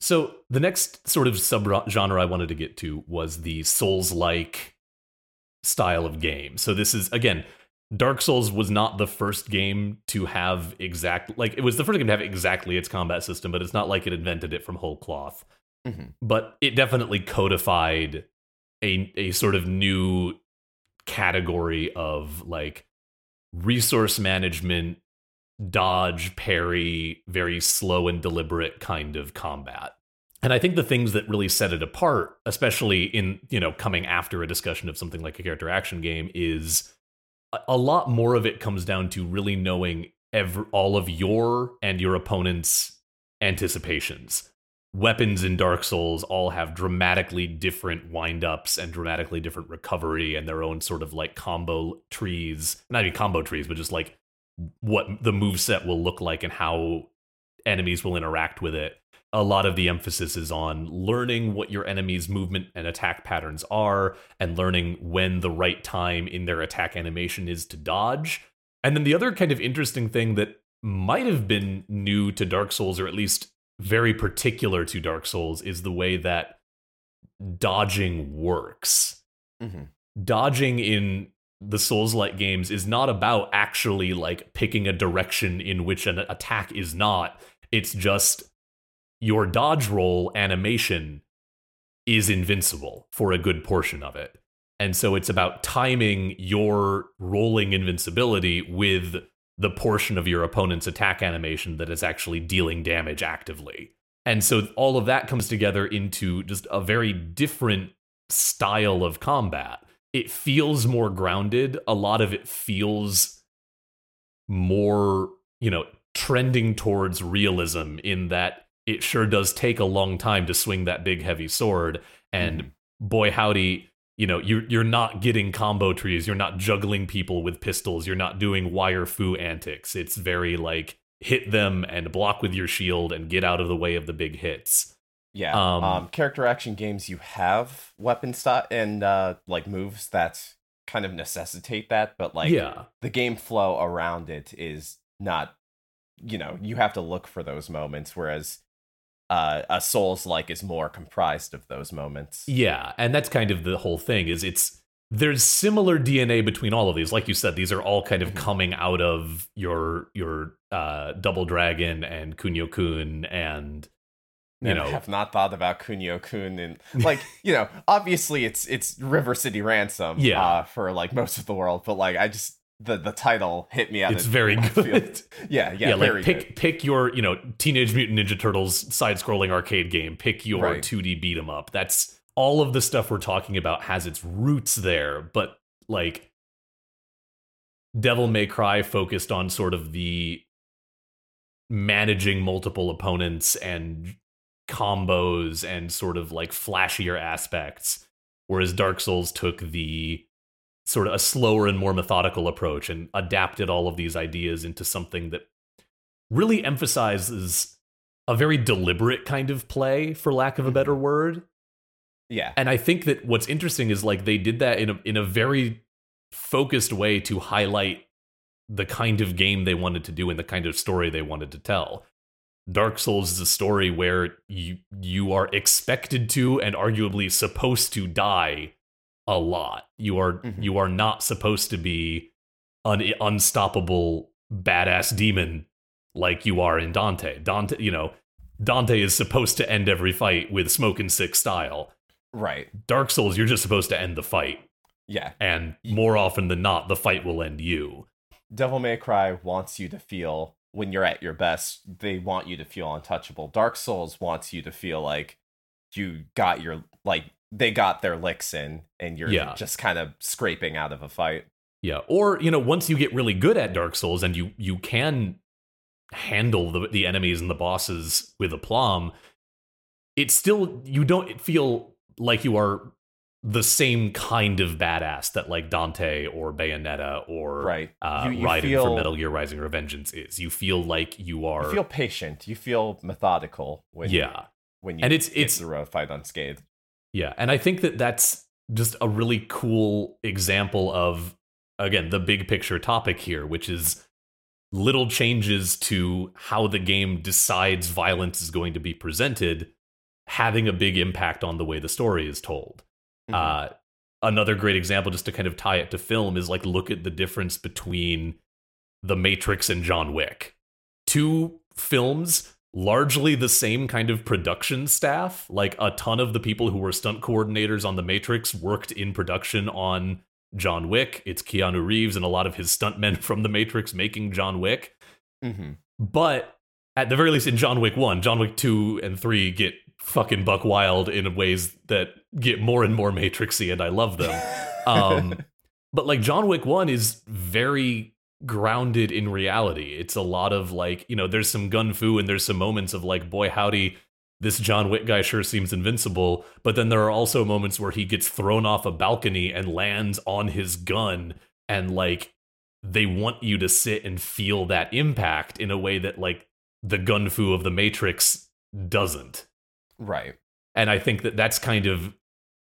So the next sort of subgenre I wanted to get to was the Souls-like style of game. So this is again, Dark Souls was not the first game to have exact like it was the first game to have exactly its combat system, but it's not like it invented it from whole cloth. Mhm. But it definitely codified a a sort of new category of like resource management dodge, parry, very slow and deliberate kind of combat. And I think the things that really set it apart, especially in, you know, coming after a discussion of something like a character action game, is a, lot more of it comes down to really knowing every, all of your and your opponent's anticipations. Weapons in Dark Souls all have dramatically different windups and dramatically different recovery and their own sort of like combo trees. Not even combo trees, but just like what the move set will look like and how enemies will interact with it. A lot of the emphasis is on learning what your enemy's movement and attack patterns are and learning when the right time in their attack animation is to dodge. And then the other kind of interesting thing that might have been new to Dark Souls, or at least very particular to Dark Souls, is the way that dodging works Mhm. dodging in the souls like games is not about actually like picking a direction in which an attack is not. It's just your dodge roll animation is invincible for a good portion of it. And so it's about timing your rolling invincibility with the portion of your opponent's attack animation that is actually dealing damage actively. And so all of that comes together into just a very different style of combat it feels more grounded. A lot of it feels more, you know, trending towards realism in that it sure does take a long time to swing that big heavy sword. And Mhm. boy, howdy, you know, you're you're not getting combo trees. You're not juggling people with pistols. You're not doing wire fu antics. It's very like hit them and block with your shield and get out of the way of the big hits. Yeah. Um, Um, character action games, you have weapon style and uh, like moves that kind of necessitate that, but like yeah. the game flow around it is not. You know, you have to look for those moments, whereas uh, a Souls like is more comprised of those moments. Yeah, and that's kind of the whole thing is it's there's similar DNA between all of these. Like you said, these are all kind of Mhm. coming out of your your uh Double Dragon and Kunio Kun and you know have not thought about Kunio Kun and like <laughs> you know, obviously it's it's River City Ransom, Yeah. uh, for like most of the world, but like I just the the title hit me out. it's of very good. <laughs> Yeah, yeah, Yeah, very like pick good. pick your, you know, Teenage Mutant Ninja Turtles side-scrolling arcade game. Pick your Right. 2D beat 'em up. That's all of the stuff we're talking about has its roots there, but like Devil May Cry focused on sort of the managing multiple opponents and combos and sort of like flashier aspects, whereas Dark Souls took the sort of a slower and more methodical approach and adapted all of these ideas into something that really emphasizes a very deliberate kind of play for lack of a mm-hmm. better word. Yeah, and i think that what's interesting is like they did that in a, in a very focused way to highlight the kind of game they wanted to do and the kind of story they wanted to tell dark souls is a story where you you are expected to and arguably supposed to die a lot you are Mhm. you are not supposed to be an unstoppable badass demon like you are in dante dante you know dante is supposed to end every fight with Smokin' Sick Style right. Dark Souls, you're just supposed to end the fight. Yeah, And more often than not, the fight will end you. Devil May Cry wants you to feel when you're at your best, they want you to feel untouchable. Dark Souls wants you to feel like you got your like they got their licks in and you're Yeah. just kind of scraping out of a fight. Yeah, or you know, once you get really good at Dark Souls and you you can handle the the enemies and the bosses with aplomb, it's still you don't feel like you are the same kind of badass that like Dante or Bayonetta or Right. uh, You- you Raiden feel- from Metal Gear Rising Revengeance is. You feel like you are You feel patient. You feel methodical when yeah. when you And it's- it's- a fight unscathed. Yeah, and I think that that's just a really cool example of again the big picture topic here, which is little changes to how the game decides violence is going to be presented, having a big impact on the way the story is told. Mhm. Uh, another great example, just to kind of tie it to film, is like look at the difference between The Matrix and John Wick. Two films, largely the same kind of production staff. Like a ton of the people who were stunt coordinators on The Matrix worked in production on John Wick. It's Keanu Reeves and a lot of his stuntmen <laughs> from The Matrix making John Wick. Mhm. But at the very least, in John Wick 1, John Wick 2 and 3 get fucking buck wild in ways that get more and more matrixy, and I love them. <laughs> Um, but like John Wick 1 is very grounded in reality. It's a lot of like, you know, there's some gun fu and there's some moments of like, boy, howdy, this John Wick guy sure seems invincible. But then there are also moments where he gets thrown off a balcony and lands on his gun and like they want you to sit and feel that impact in a way that like the gun fu of the Matrix doesn't. Right. And I think that that's kind of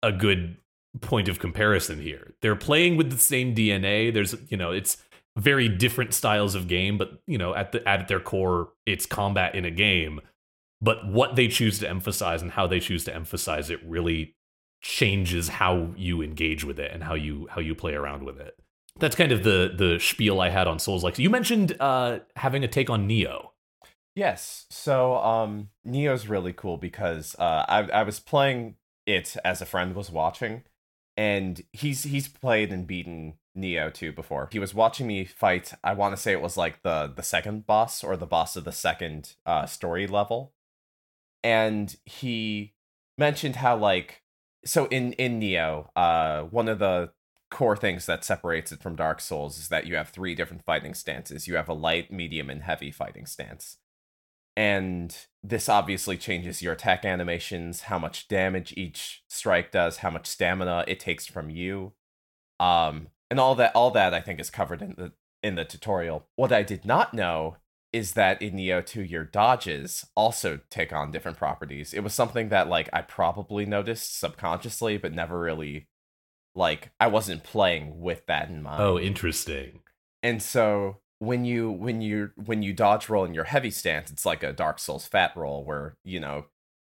a good point of comparison here. They're playing with the same DNA. There's, you know, it's very different styles of game, but you know, at the at their core, it's combat in a game. But what they choose to emphasize and how they choose to emphasize it really changes how you engage with it and how you how you play around with it. That's kind of the the spiel I had on Souls. Like you mentioned, uh, having a take on Nioh. Yes. So um Nioh's really cool because uh I I was playing it as a friend was watching and he's he's played and beaten Nioh too before. He was watching me fight, I want to say it was like the the second boss or the boss of the second uh story level. And he mentioned how like so in in Nioh, uh one of the core things that separates it from Dark Souls is that you have three different fighting stances. You have a light, medium, and heavy fighting stance. And this obviously changes your attack animations, how much damage each strike does, how much stamina it takes from you. Um and all that all that I think is covered in the in the tutorial. What I did not know is that in Nioh 2 your dodges also take on different properties. It was something that like I probably noticed subconsciously but never really like I wasn't playing with that in mind. Oh, interesting. And so when you when you when you dodge roll in your heavy stance, it's like a Dark Souls fat roll where, you know,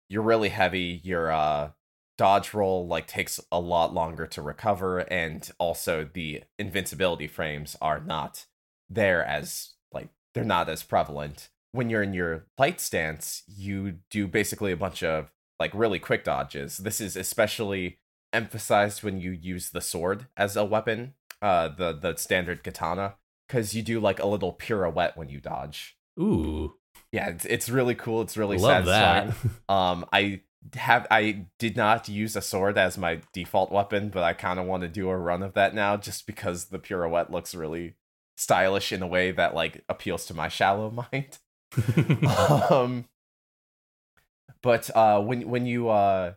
you're really heavy, your uh dodge roll like takes a lot longer to recover and also the invincibility frames are not there as like they're not as prevalent. When you're in your light stance, you do basically a bunch of like really quick dodges. This is especially emphasized when you use the sword as a weapon, uh the the standard katana because you do like a little pirouette when you dodge. Ooh, Yeah, it's, it's really cool. It's really love satisfying. that. <laughs> Um, I have I did not use a sword as my default weapon, but I kind of want to do a run of that now, just because the pirouette looks really stylish in a way that like appeals to my shallow <laughs> mind. <laughs> um, but uh, when when you uh,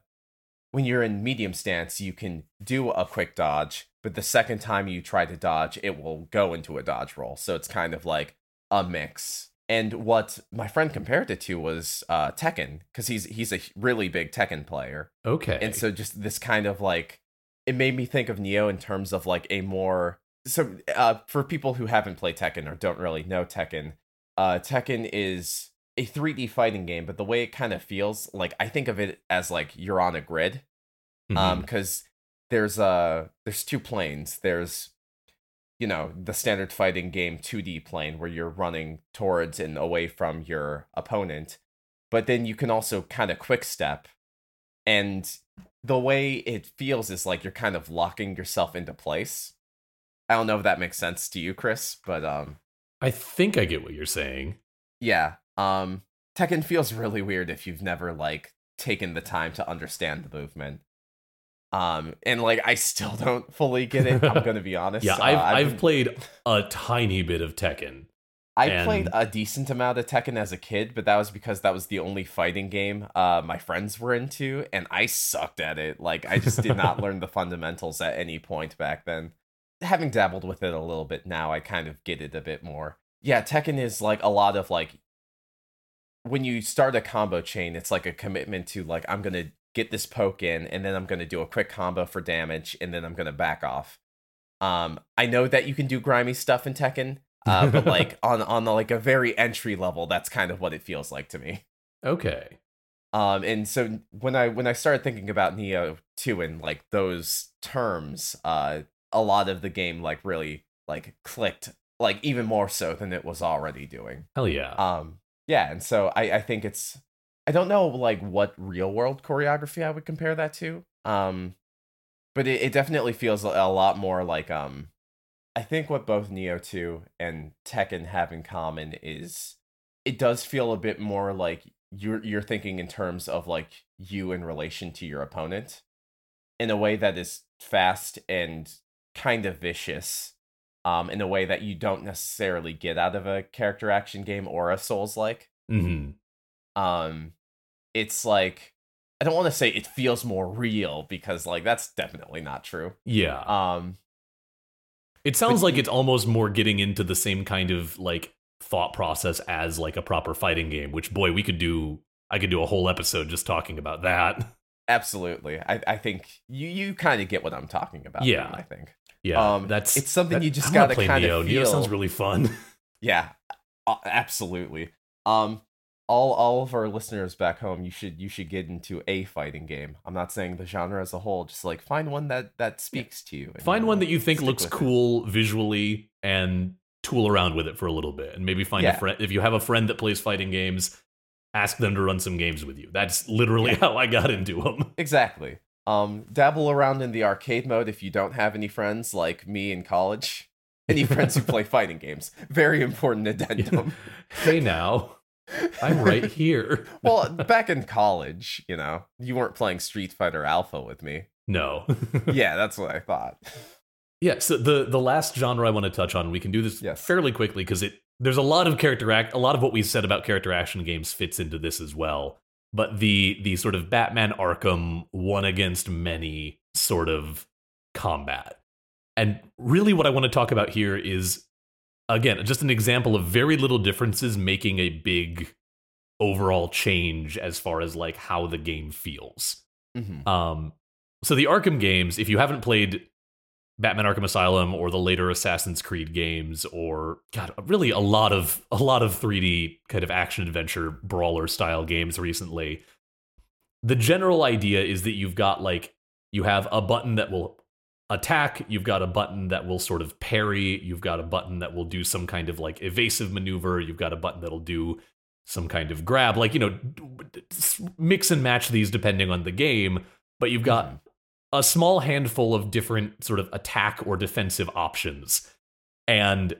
when you're in medium stance, you can do a quick dodge, but the second time you try to dodge, it will go into a dodge roll. So it's kind of like a mix. And what my friend compared it to was uh, Tekken, because he's he's a really big Tekken player, okay. and so just this kind of like it made me think of Nioh in terms of like a more so uh, for people who haven't played Tekken or don't really know Tekken, uh, Tekken is a 3D fighting game, but the way it kind of feels like I think of it as like you're on a grid Mhm. um because there's uh there's two planes there's you know the standard fighting game 2d plane where you're running towards and away from your opponent but then you can also kind of quick step and the way it feels is like you're kind of locking yourself into place i don't know if that makes sense to you chris but um I think I get what you're saying. Yeah. Um Tekken feels really weird if you've never like taken the time to understand the movement. Um and like I still don't fully get it. I'm going to be <laughs> honest. Yeah, Uh, I've I've been- played a tiny bit of Tekken. I and- played a decent amount of Tekken as a kid, but that was because that was the only fighting game uh my friends were into and I sucked at it. Like I just did not learn the fundamentals at any point back then. Having dabbled with it a little bit now, I kind of get it a bit more. Yeah, Tekken is like a lot of like when you start a combo chain, it's like a commitment to like I'm going to get this poke in and then I'm going to do a quick combo for damage and then I'm going to back off. Um I know that you can do grimy stuff in Tekken, <laughs> uh, but like on on the, like a very entry level, that's kind of what it feels like to me. Okay. Um, and so when I when I started thinking about Nioh two in like those terms, uh, a lot of the game like really like clicked, like even more so than it was already doing. Hell yeah. Um, yeah, and so I I think it's I don't know like what real world choreography I would compare that to. Um, but it, it definitely feels a lot more like um I think what both Nioh 2 and Tekken have in common is it does feel a bit more like you're you're thinking in terms of like you in relation to your opponent in a way that is fast and kind of vicious um in a way that you don't necessarily get out of a character action game or a souls like hmm um it's like I don't want to say it feels more real because like that's definitely not true Yeah. um It sounds But like it's almost more getting into the same kind of like thought process as like a proper fighting game, which boy, we could do I could do a whole episode just talking about that. <laughs> Absolutely. I, I think you, you kind of get what I'm talking about. Yeah. then, I think. Yeah. Um, that's it's something you just I gotta play kinda Nioh. Nioh sounds really fun. <laughs> Yeah. uh, absolutely. Um all all of our listeners back home, you should you should get into a fighting game. I'm not saying the genre as a whole, just like find one that that speaks to you. Find one that you think looks with it. cool visually and tool around with it for a little bit and maybe find a friend if you have a friend that plays fighting games ask them to run some games with you that's literally <laughs> how i got into them Exactly. Um dabble around in the arcade mode if you don't have any friends like me in college. <laughs> Any friends who play fighting games. Very important <laughs> addendum. hey now i'm right here <laughs> well, back in college, you know, you weren't playing Street Fighter Alpha with me. no <laughs> Yeah, that's what I thought. yeah so the the last genre i want to touch on we can do this Yes. fairly quickly because it there's a lot of character act a lot of what we said about character action games fits into this as well but the the sort of batman arkham one against many sort of combat and really what i want to talk about here is again just an example of very little differences making a big overall change as far as like how the game feels Mhm. um, so the Arkham games, if you haven't played Batman Arkham Asylum or the later Assassin's Creed games, or God, really a lot of a lot of 3D kind of action adventure brawler style games recently, the general idea is that you've got like you have a button that will attack, you've got a button that will sort of parry, you've got a button that will do some kind of like evasive maneuver, you've got a button that'll do some kind of grab, like you know, mix and match these depending on the game, but you've got Mhm. a small handful of different sort of attack or defensive options. And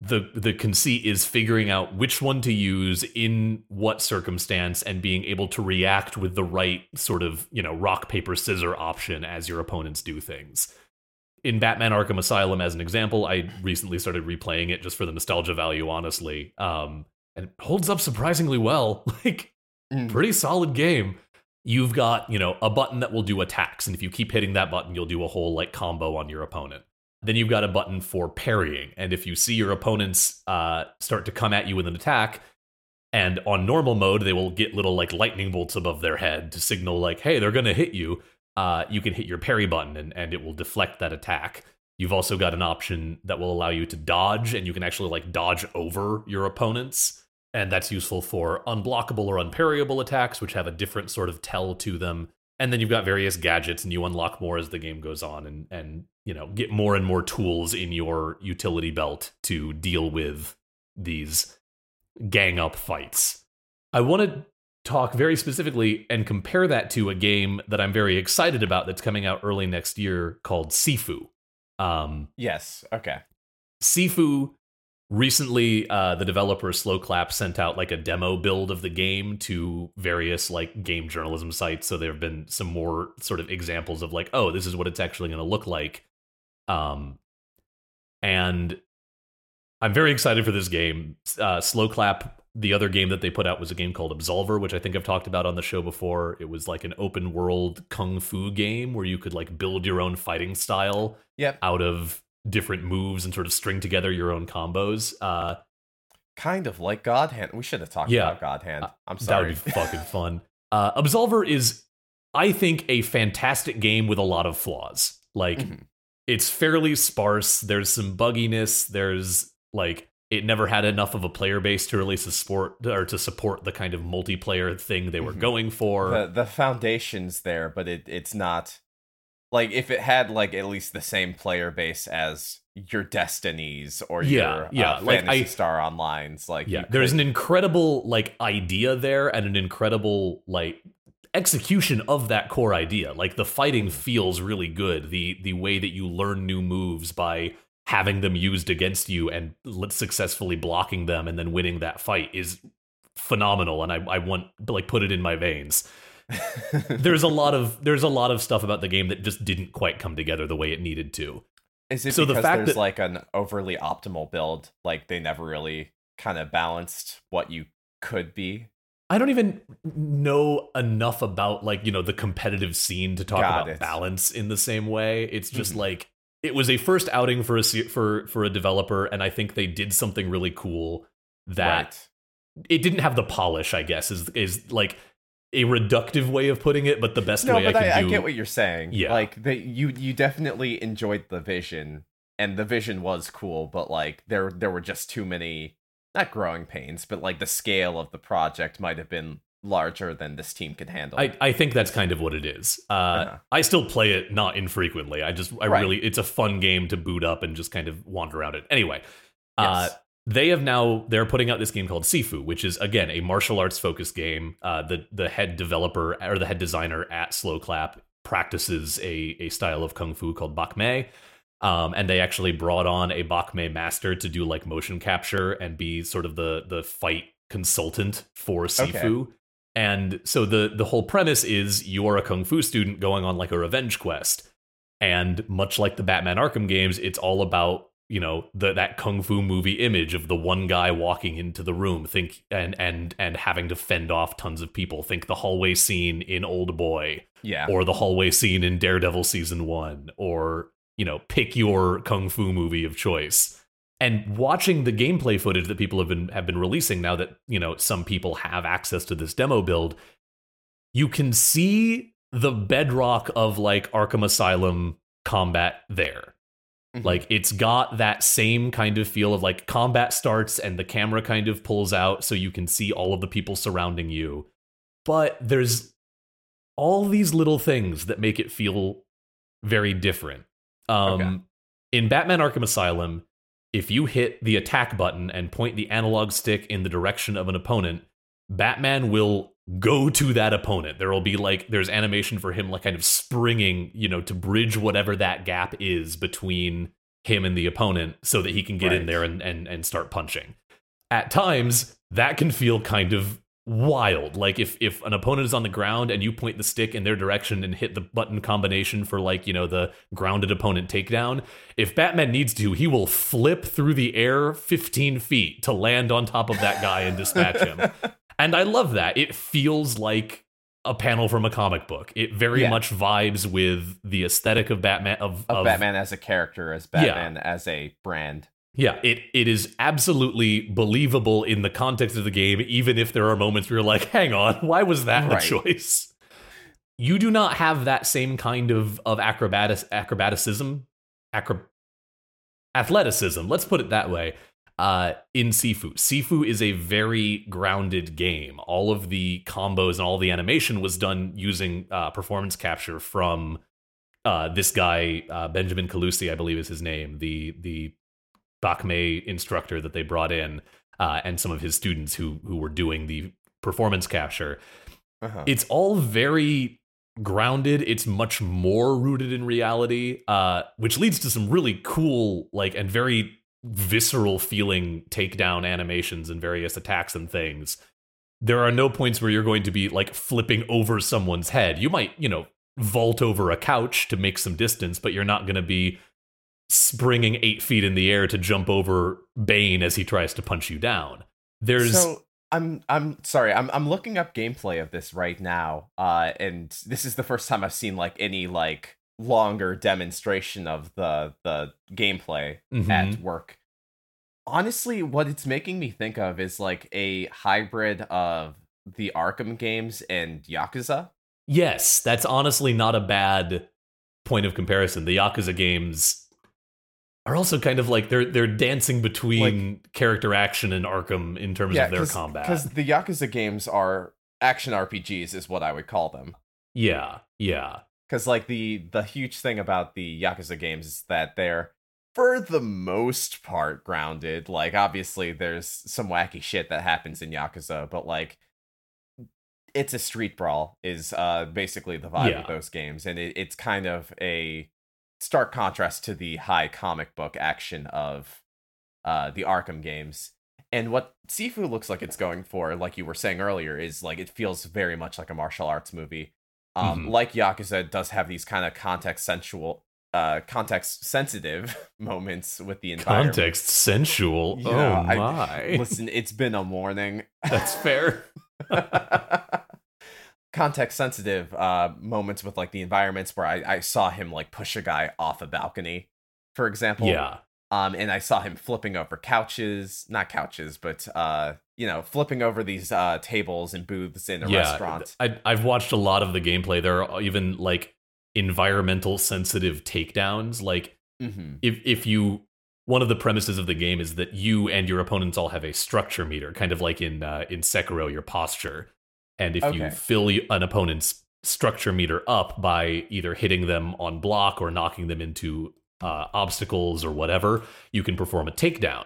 the the conceit is figuring out which one to use in what circumstance and being able to react with the right sort of, you know, rock paper scissor option as your opponents do things. In Batman Arkham Asylum as an example, I recently started replaying it just for the nostalgia value honestly. Um and it holds up surprisingly well. <laughs> Like Mm. pretty solid game. You've got, you know, a button that will do attacks, and if you keep hitting that button, you'll do a whole like combo on your opponent. Then you've got a button for parrying, and if you see your opponents uh, start to come at you with an attack, and on normal mode they will get little like lightning bolts above their head to signal like, hey, they're gonna hit you. Uh, you can hit your parry button, and, and it will deflect that attack. You've also got an option that will allow you to dodge, and you can actually like dodge over your opponents and that's useful for unblockable or unparryable attacks, which have a different sort of tell to them. And then you've got various gadgets, and you unlock more as the game goes on, and and you know get more and more tools in your utility belt to deal with these gang up fights. I want to talk very specifically and compare that to a game that I'm very excited about that's coming out early next year called Sifu. Um, Yes. Okay. Sifu recently uh, the developer Sloclap sent out like a demo build of the game to various like game journalism sites. So there have been some more sort of examples of like oh this is what it's actually going to look like. Um and i'm very excited for this game. Uh, Sloclap the other game that they put out was a game called absolver which i think i've talked about on the show before. It was like an open world kung fu game where you could like build your own fighting style Yep. out of different moves and sort of string together your own combos. Uh, Kind of like God Hand. We should have talked Yeah. about God Hand. Uh, I'm sorry. that would be <laughs> fucking fun. Uh, Absolver is, I think, a fantastic game with a lot of flaws. Like, Mhm. it's fairly sparse. There's some bugginess. There's like it never had enough of a player base to release a sport or to support the kind of multiplayer thing they were Mhm. going for. the the foundation's there, but it it's not like if it had like at least the same player base as your Destinies or Yeah, your yeah, uh, like, Fantasy I- Star Online's. Like yeah there's an incredible like idea there and an incredible like execution of that core idea. Like the fighting feels really good. The the way that you learn new moves by having them used against you and successfully blocking them and then winning that fight is phenomenal and i i want like put it in my veins <laughs> there's a lot of there's a lot of stuff about the game that just didn't quite come together the way it needed to Is it so the fact there's that- like an overly optimal build? Like they never really kind of balanced what you could be. I don't even know enough about like you know the competitive scene to talk Got about it. balance in the same way. It's just Mhm. like it was a first outing for a for for a developer, and I think they did something really cool that right. it didn't have the polish. I guess is is like a reductive way of putting it, but the best No, way I but I, I, do. get what you're saying. Yeah. like they you you definitely enjoyed the vision, and the vision was cool, but like there there were just too many not growing pains, but like the scale of the project might have been larger than this team could handle. I, I think that's kind of what it is. Uh, Uh-huh. I still play it not infrequently. I just I Right. really it's a fun game to boot up and just kind of wander around it. Anyway, uh, Yes. They have now they're putting out this game called Sifu, which is again a martial arts focused game. Uh, the the head developer or the head designer at Sloclap practices a a style of kung fu called Bak Mei. Um, and they actually brought on a Bak Mei master to do like motion capture and be sort of the the fight consultant for Sifu. And so the the whole premise is you are a kung fu student going on like a revenge quest. And much like the Batman Arkham games, it's all about, you know, the that kung fu movie image of the one guy walking into the room, think and and and having to fend off tons of people. Think the hallway scene in Old Boy yeah, or the hallway scene in Daredevil season 1 or, you know, pick your kung fu movie of choice. And watching the gameplay footage that people have been have been releasing now that, you know, some people have access to this demo build, you can see the bedrock of like Arkham Asylum combat there. Mhm. Like it's got that same kind of feel of like combat starts and the camera kind of pulls out so you can see all of the people surrounding you. But there's all these little things that make it feel very different. Um Okay. in Batman Arkham Asylum, if you hit the attack button and point the analog stick in the direction of an opponent, Batman will go to that opponent. There will be like there's animation for him like kind of springing, you know, to bridge whatever that gap is between him and the opponent so that he can get in there and and and start punching. At times, that can feel kind of wild. Like if if an opponent is on the ground and you point the stick in their direction and hit the button combination for like, you know, the grounded opponent takedown, if Batman needs to, he will flip through the air 15 feet to land on top of that guy and dispatch him. <laughs> And I love that. It feels like a panel from a comic book. It very Yeah. much vibes with the aesthetic of Batman of, of of Batman as a character, as Yeah. Batman as a brand. Yeah, it it is absolutely believable in the context of the game, even if there are moments where you're like, hang on, <laughs> why was that Right. a choice? You do not have that same kind of of acrobatic acrobaticism, acro- athleticism. Let's put it that way. Uh, in Sifu, Sifu is a very grounded game. All of the combos and all the animation was done using uh, performance capture from uh, this guy uh, Benjamin Colussi, I believe is his name, the the Bak Mei instructor that they brought in, uh, and some of his students who who were doing the performance capture. Uh-huh. It's all very grounded. It's much more rooted in reality, uh, which leads to some really cool, like, and very visceral feeling takedown animations and various attacks and things, there are no points where you're going to be like flipping over someone's head. You might, you know, vault over a couch to make some distance, but you're not going to be springing eight feet in the air to jump over Bane as he tries to punch you down. There's so I'm I'm sorry. I'm I'm looking up gameplay of this right now. Uh and this is the first time I've seen like any like longer demonstration of the the gameplay Mhm. at work. Honestly, what it's making me think of is like a hybrid of the Arkham games and Yakuza. Yes, that's honestly not a bad point of comparison. The Yakuza games are also kind of like they're they're dancing between character action and Arkham in terms of their combat. Because the Yakuza games are action RPGs, is what I would call them. yeah, yeah. because like the the huge thing about the yakuza games is that they're for the most part grounded like obviously there's some wacky shit that happens in yakuza but like it's a street brawl is uh basically the vibe Yeah. of those games and it, it's kind of a stark contrast to the high comic book action of uh the arkham games and what sifu looks like it's going for like you were saying earlier is like it feels very much like a martial arts movie um Mhm. like yakuza does have these kind of context sensual uh context sensitive <laughs> moments with the environment Context sensual. Yeah, oh I- my. listen it's been a morning That's fair. <laughs> context sensitive uh moments with like the environments where I, I saw him like push a guy off a balcony for example yeah. um and i saw him flipping over couches not couches but uh you know flipping over these uh tables and booths in a yeah. restaurant I I've watched a lot of the gameplay. There are even like environmental sensitive takedowns. Like hmm if if you one of the premises of the game is that you and your opponents all have a structure meter, kind of like in uh, in Sekiro, your posture. And if you fill an opponent's structure meter up by either hitting them on block or knocking them into uh, obstacles or whatever, you can perform a takedown.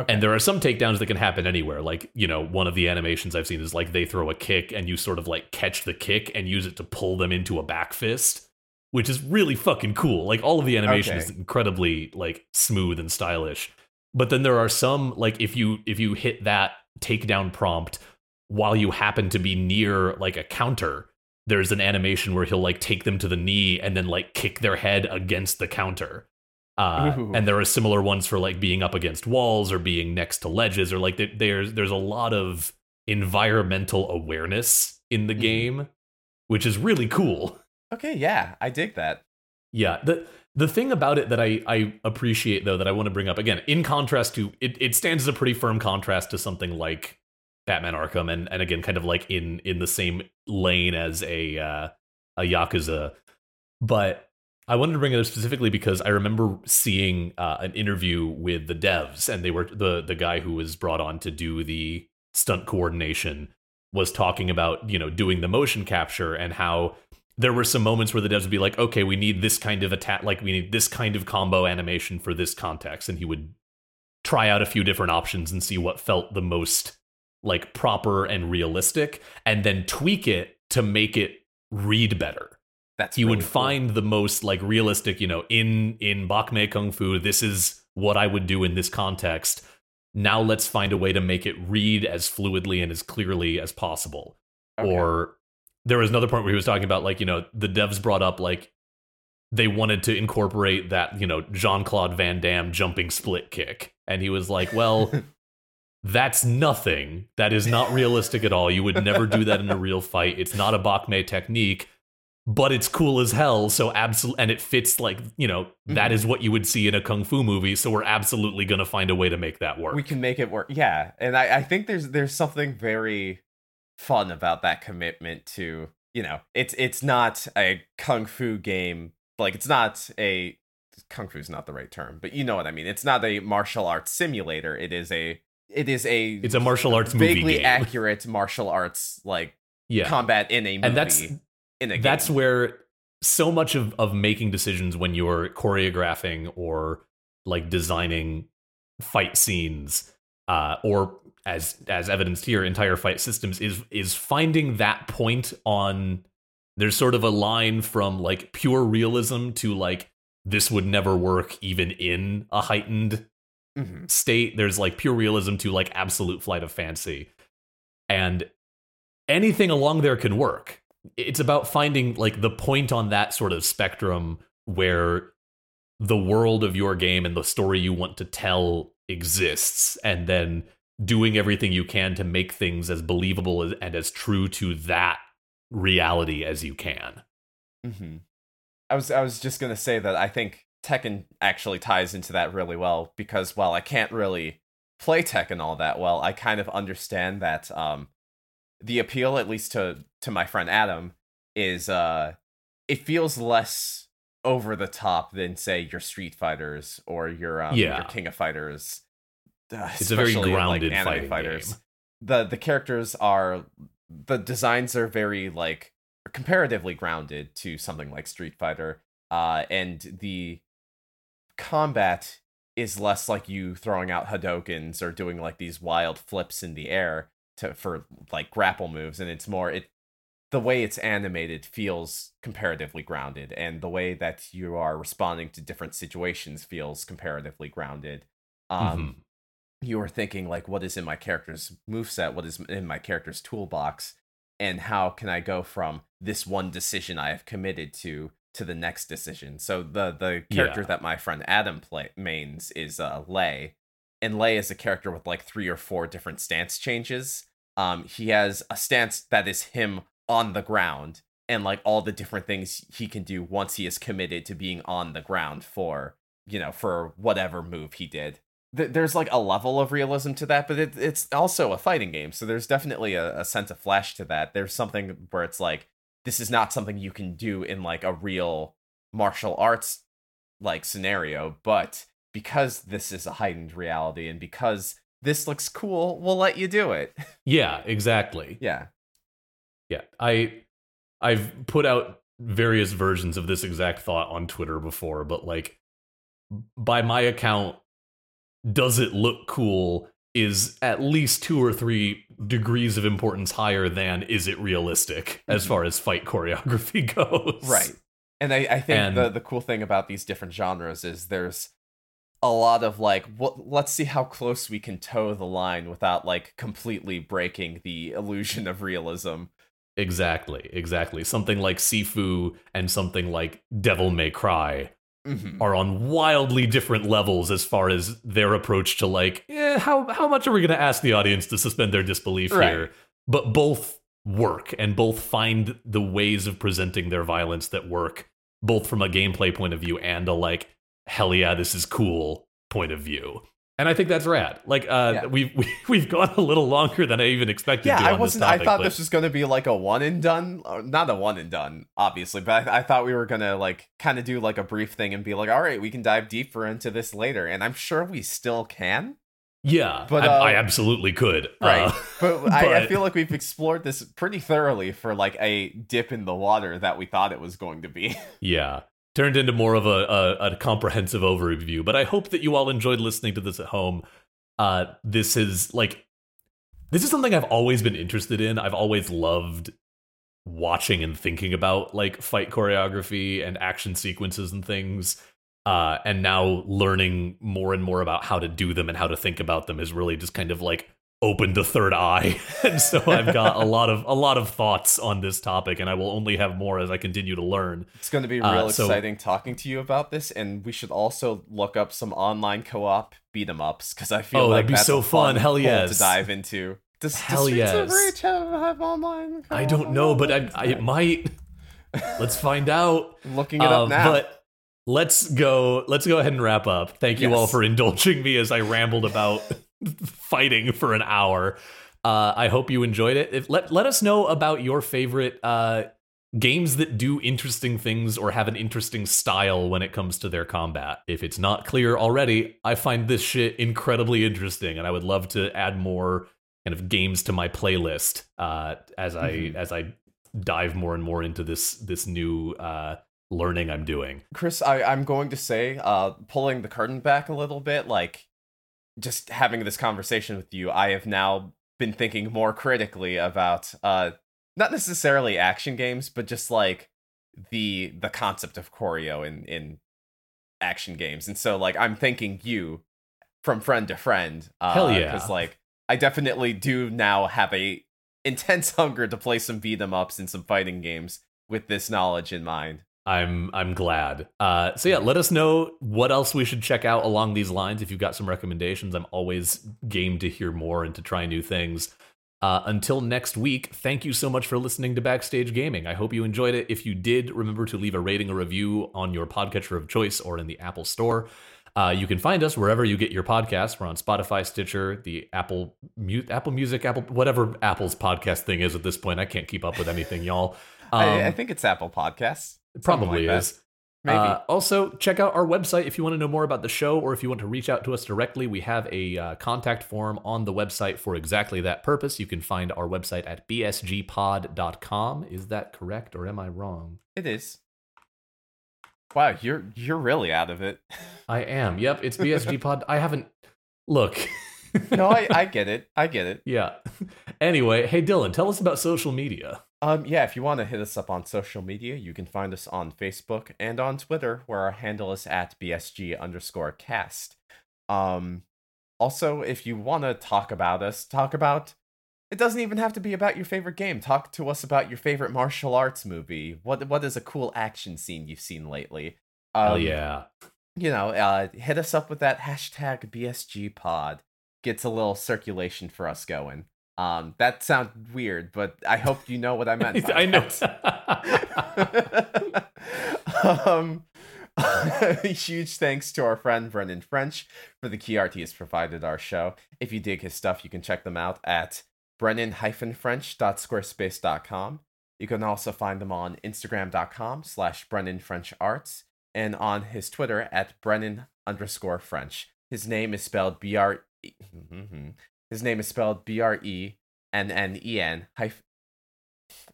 Okay. And there are some takedowns that can happen anywhere. Like, you know, one of the animations I've seen is like they throw a kick and you sort of like catch the kick and use it to pull them into a back fist, which is really fucking cool. Like all of the animation Okay. is incredibly like smooth and stylish. But then there are some like if you if you hit that takedown prompt while you happen to be near like a counter, there's an animation where he'll like take them to the knee and then like kick their head against the counter. Uh, and there are similar ones for like being up against walls or being next to ledges or like there- there's there's a lot of environmental awareness in the Mhm. game, which is really cool. okay yeah i dig that Yeah, the the thing about it that I I appreciate though that I want to bring up again, in contrast to it, it stands as a pretty firm contrast to something like Batman Arkham, and and again, kind of like in in the same lane as a uh, a Yakuza. But I wanted to bring it up specifically because I remember seeing uh, an interview with the devs, and they were the the guy who was brought on to do the stunt coordination was talking about you know doing the motion capture and how there were some moments where the devs would be like, okay, we need this kind of attack, like we need this kind of combo animation for this context, and he would try out a few different options and see what felt the most like proper and realistic, and then tweak it to make it read better that's he would cool. find the most like realistic you know in in bakmei kung fu this is what i would do in this context. Now let's find a way to make it read as fluidly and as clearly as possible. Okay. or there was another point where he was talking about like you know the devs brought up like they wanted to incorporate that you know jean-claude van damme jumping split kick. And he was like well <laughs> that's nothing. That is not realistic at all. You would never do that in a real fight. It's not a bakmei technique but it's cool as hell so absolutely and it fits like you know that Mhm. is what you would see in a kung fu movie so we're absolutely gonna find a way to make that work we can make it work yeah and I, I think there's there's something very fun about that commitment to you know it's it's not a kung fu game like it's not a kung fu is not the right term but you know what i mean it's not a martial arts simulator it is a it is a it's a martial arts movie game. accurate martial arts like yeah combat in a movie and that's in a that's where so much of, of making decisions when you're choreographing or like designing fight scenes uh, or as as evidenced here entire fight systems is is finding that point on there's sort of a line from like pure realism to like this would never work even in a heightened Mhm. state. There's like pure realism to like absolute flight of fancy. And anything along there can work. It's about finding like the point on that sort of spectrum where the world of your game and the story you want to tell exists and then doing everything you can to make things as believable as, and as true to that reality as you can. hmm I was I was just gonna say that I think Tekken actually ties into that really well because while I can't really play Tekken all that well, I kind of understand that um the appeal, at least to to my friend Adam, is uh it feels less over the top than say your Street Fighters or your um Yeah. your King of Fighters. uh, It's a very like, grounded anime fighting fighters. game. The the characters are the designs are very like comparatively grounded to something like Street Fighter, uh, and the combat is less like you throwing out Hadokens or doing like these wild flips in the air to for like grapple moves, and it's more it the way it's animated feels comparatively grounded, and the way that you are responding to different situations feels comparatively grounded. Um, Mhm. you are thinking like what is in my character's moveset what is in my character's toolbox and how can i go from this one decision i have committed to to the next decision so the the character Yeah. that my friend adam play mains is uh Lei and Lei is a character with like three or four different stance changes um he has a stance that is him on the ground and like all the different things he can do once he is committed to being on the ground for you know for whatever move he did th- there's like a level of realism to that, but it, it's also a fighting game. So there's definitely a, a sense of flash to that. There's something where it's like, this is not something you can do in like a real martial arts like scenario, but because this is a heightened reality and because this looks cool, we'll let you do it. <laughs> Yeah, exactly. yeah. Yeah, I I've put out various versions of this exact thought on Twitter before, but like by my account, does it look cool is at least two or three degrees of importance higher than is it realistic as Mhm. far as fight choreography <laughs> goes. Right. And I, I think And- the, the cool thing about these different genres is there's a lot of like, what, let's see how close we can toe the line without like completely breaking the illusion of realism. Exactly, exactly. Something like Sifu and something like Devil May Cry Mhm. are on wildly different levels as far as their approach to like, eh, how how much are we going to ask the audience to suspend their disbelief Right. here? But both work and both find the ways of presenting their violence that work, both from a gameplay point of view and a like, hell yeah, this is cool point of view. And I think that's rad. Like, uh, Yeah. we've <laughs> we, we've gone a little longer than I even expected. Yeah, to I wasn't. This topic, I thought but- this was going to be like a one and done, not a one and done, obviously. But I, I thought we were going to like kind of do like a brief thing and be like, all right, we can dive deeper into this later, and I'm sure we still can. Yeah, But, I, uh, I absolutely could. Right. Uh, But, <laughs> I, I feel like we've explored this pretty thoroughly for like a dip in the water that we thought it was going to be. <laughs> Yeah. Turned into more of a, a, a comprehensive overview, but I hope that you all enjoyed listening to this at home. Uh, this is like, this is something I've always been interested in. I've always loved watching and thinking about like fight choreography and action sequences and things. Uh, and now learning more and more about how to do them and how to think about them is really just kind of like opened the third eye. <laughs> and so I've got a lot of a lot of thoughts on this topic, and I will only have more as I continue to learn. It's going to be real Uh, so- exciting talking to you about this, and we should also look up some online co-op beat 'em ups because I feel Oh, like that'd be that's so a fun. Hell yes. to dive into. Does, does Hell of yes. Rage have, have online? I don't know, but I, I, it might. Let's find out. <laughs> looking it Uh, up now. But let's go. Let's go ahead and wrap up. Thank you Yes. all for indulging me as I rambled about fighting for an hour. Uh, I hope you enjoyed it. If, let let us know about your favorite uh, games that do interesting things or have an interesting style when it comes to their combat. If it's not clear already, I find this shit incredibly interesting, and I would love to add more kind of games to my playlist uh, as I Mhm. as I dive more and more into this this new uh, learning I'm doing. Chris, I, I'm going to say, uh, pulling the curtain back a little bit, like just having this conversation with you, I have now been thinking more critically about uh not necessarily action games, but just like the the concept of choreo in in action games. And so like I'm thanking you from friend to friend. Uh, Hell yeah. Because like I definitely do now have a intense <laughs> hunger to play some beat 'em ups and some fighting games with this knowledge in mind. I'm I'm glad. Uh, so yeah, let us know what else we should check out along these lines. If you've got some recommendations, I'm always game to hear more and to try new things. Uh, until next week, thank you so much for listening to Backstage Gaming. I hope you enjoyed it. If you did, remember to leave a rating or review on your podcatcher of choice or in the Apple Store. Uh, you can find us wherever you get your podcasts. We're on Spotify, Stitcher, the Apple Mu- Apple Music, Apple whatever Apple's podcast thing is at this point. I can't keep up with anything, y'all. Um, <laughs> I, I think it's Apple Podcasts. It probably like that. is. Maybe. Uh, also, check out our website if you want to know more about the show or if you want to reach out to us directly. We have a uh, contact form on the website for exactly that purpose. You can find our website at bsgpod.com. Is that correct or am I wrong? it is. Wow, you're you're really out of it. I am. Yep, it's bsgpod. I haven't. Look. no, I, I <laughs> get it. I get it. yeah. <laughs> Anyway, hey, Dylan, tell us about social media. Um, yeah, if you want to hit us up on social media, you can find us on Facebook and on Twitter, where our handle is at BSG underscore cast. Um, also, if you want to talk about us, talk about it doesn't even have to be about your favorite game. Talk to us about your favorite martial arts movie. What what is a cool action scene you've seen lately? Um, Hell yeah. You know, uh, hit us up with that hashtag BSG pod. Gets a little circulation for us going. Um, that sounds weird, but I hope you know what I meant. <laughs> I know. <laughs> um, <laughs> huge thanks to our friend Brennen French for the key art he has provided our show. If you dig his stuff, you can check them out at brennen-french.squarespace.com. You can also find them on instagram.com slash brennenfrencharts and on his Twitter at brennan underscore French. His name is spelled B-R... His name is spelled B-R-E-N-N-E-N hyphen...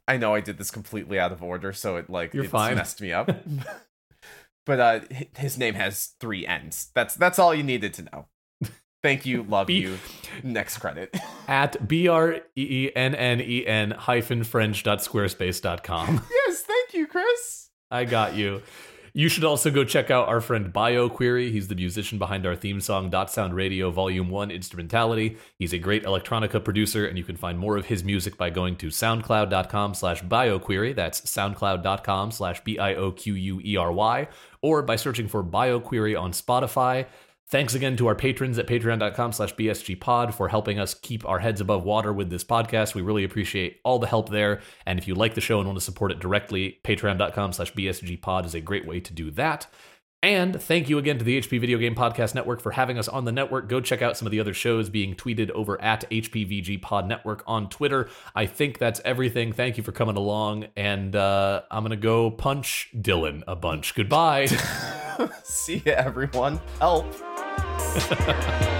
I know I did this completely out of order, so it like You're it's fine. messed me up. <laughs> but uh, his name has three N's. That's that's all you needed to know. Thank you, <laughs> love B- you. Next credit. <laughs> At B R E E N N E N hyphen French.squarespace.com. yes, thank you, Chris. I got you. You should also go check out our friend BioQuery. He's the musician behind our theme song Dot Sound Radio Volume 1 Instrumentality. He's a great electronica producer, and you can find more of his music by going to soundcloud.com slash bioquery. That's soundcloud.com slash B-I-O-Q-U-E-R-Y, or by searching for BioQuery on Spotify. Thanks again to our patrons at patreon.com slash bsgpod for helping us keep our heads above water with this podcast. We really appreciate all the help there. And if you like the show and want to support it directly, patreon.com slash bsgpod is a great way to do that. And thank you again to the HP Video Game Podcast Network for having us on the network. Go check out some of the other shows being tweeted over at HPVG Pod Network on Twitter. I think that's everything. Thank you for coming along. And uh, I'm going to go punch Dylan a bunch. Goodbye. <laughs> <laughs> See you, everyone. Help. ハハハハ。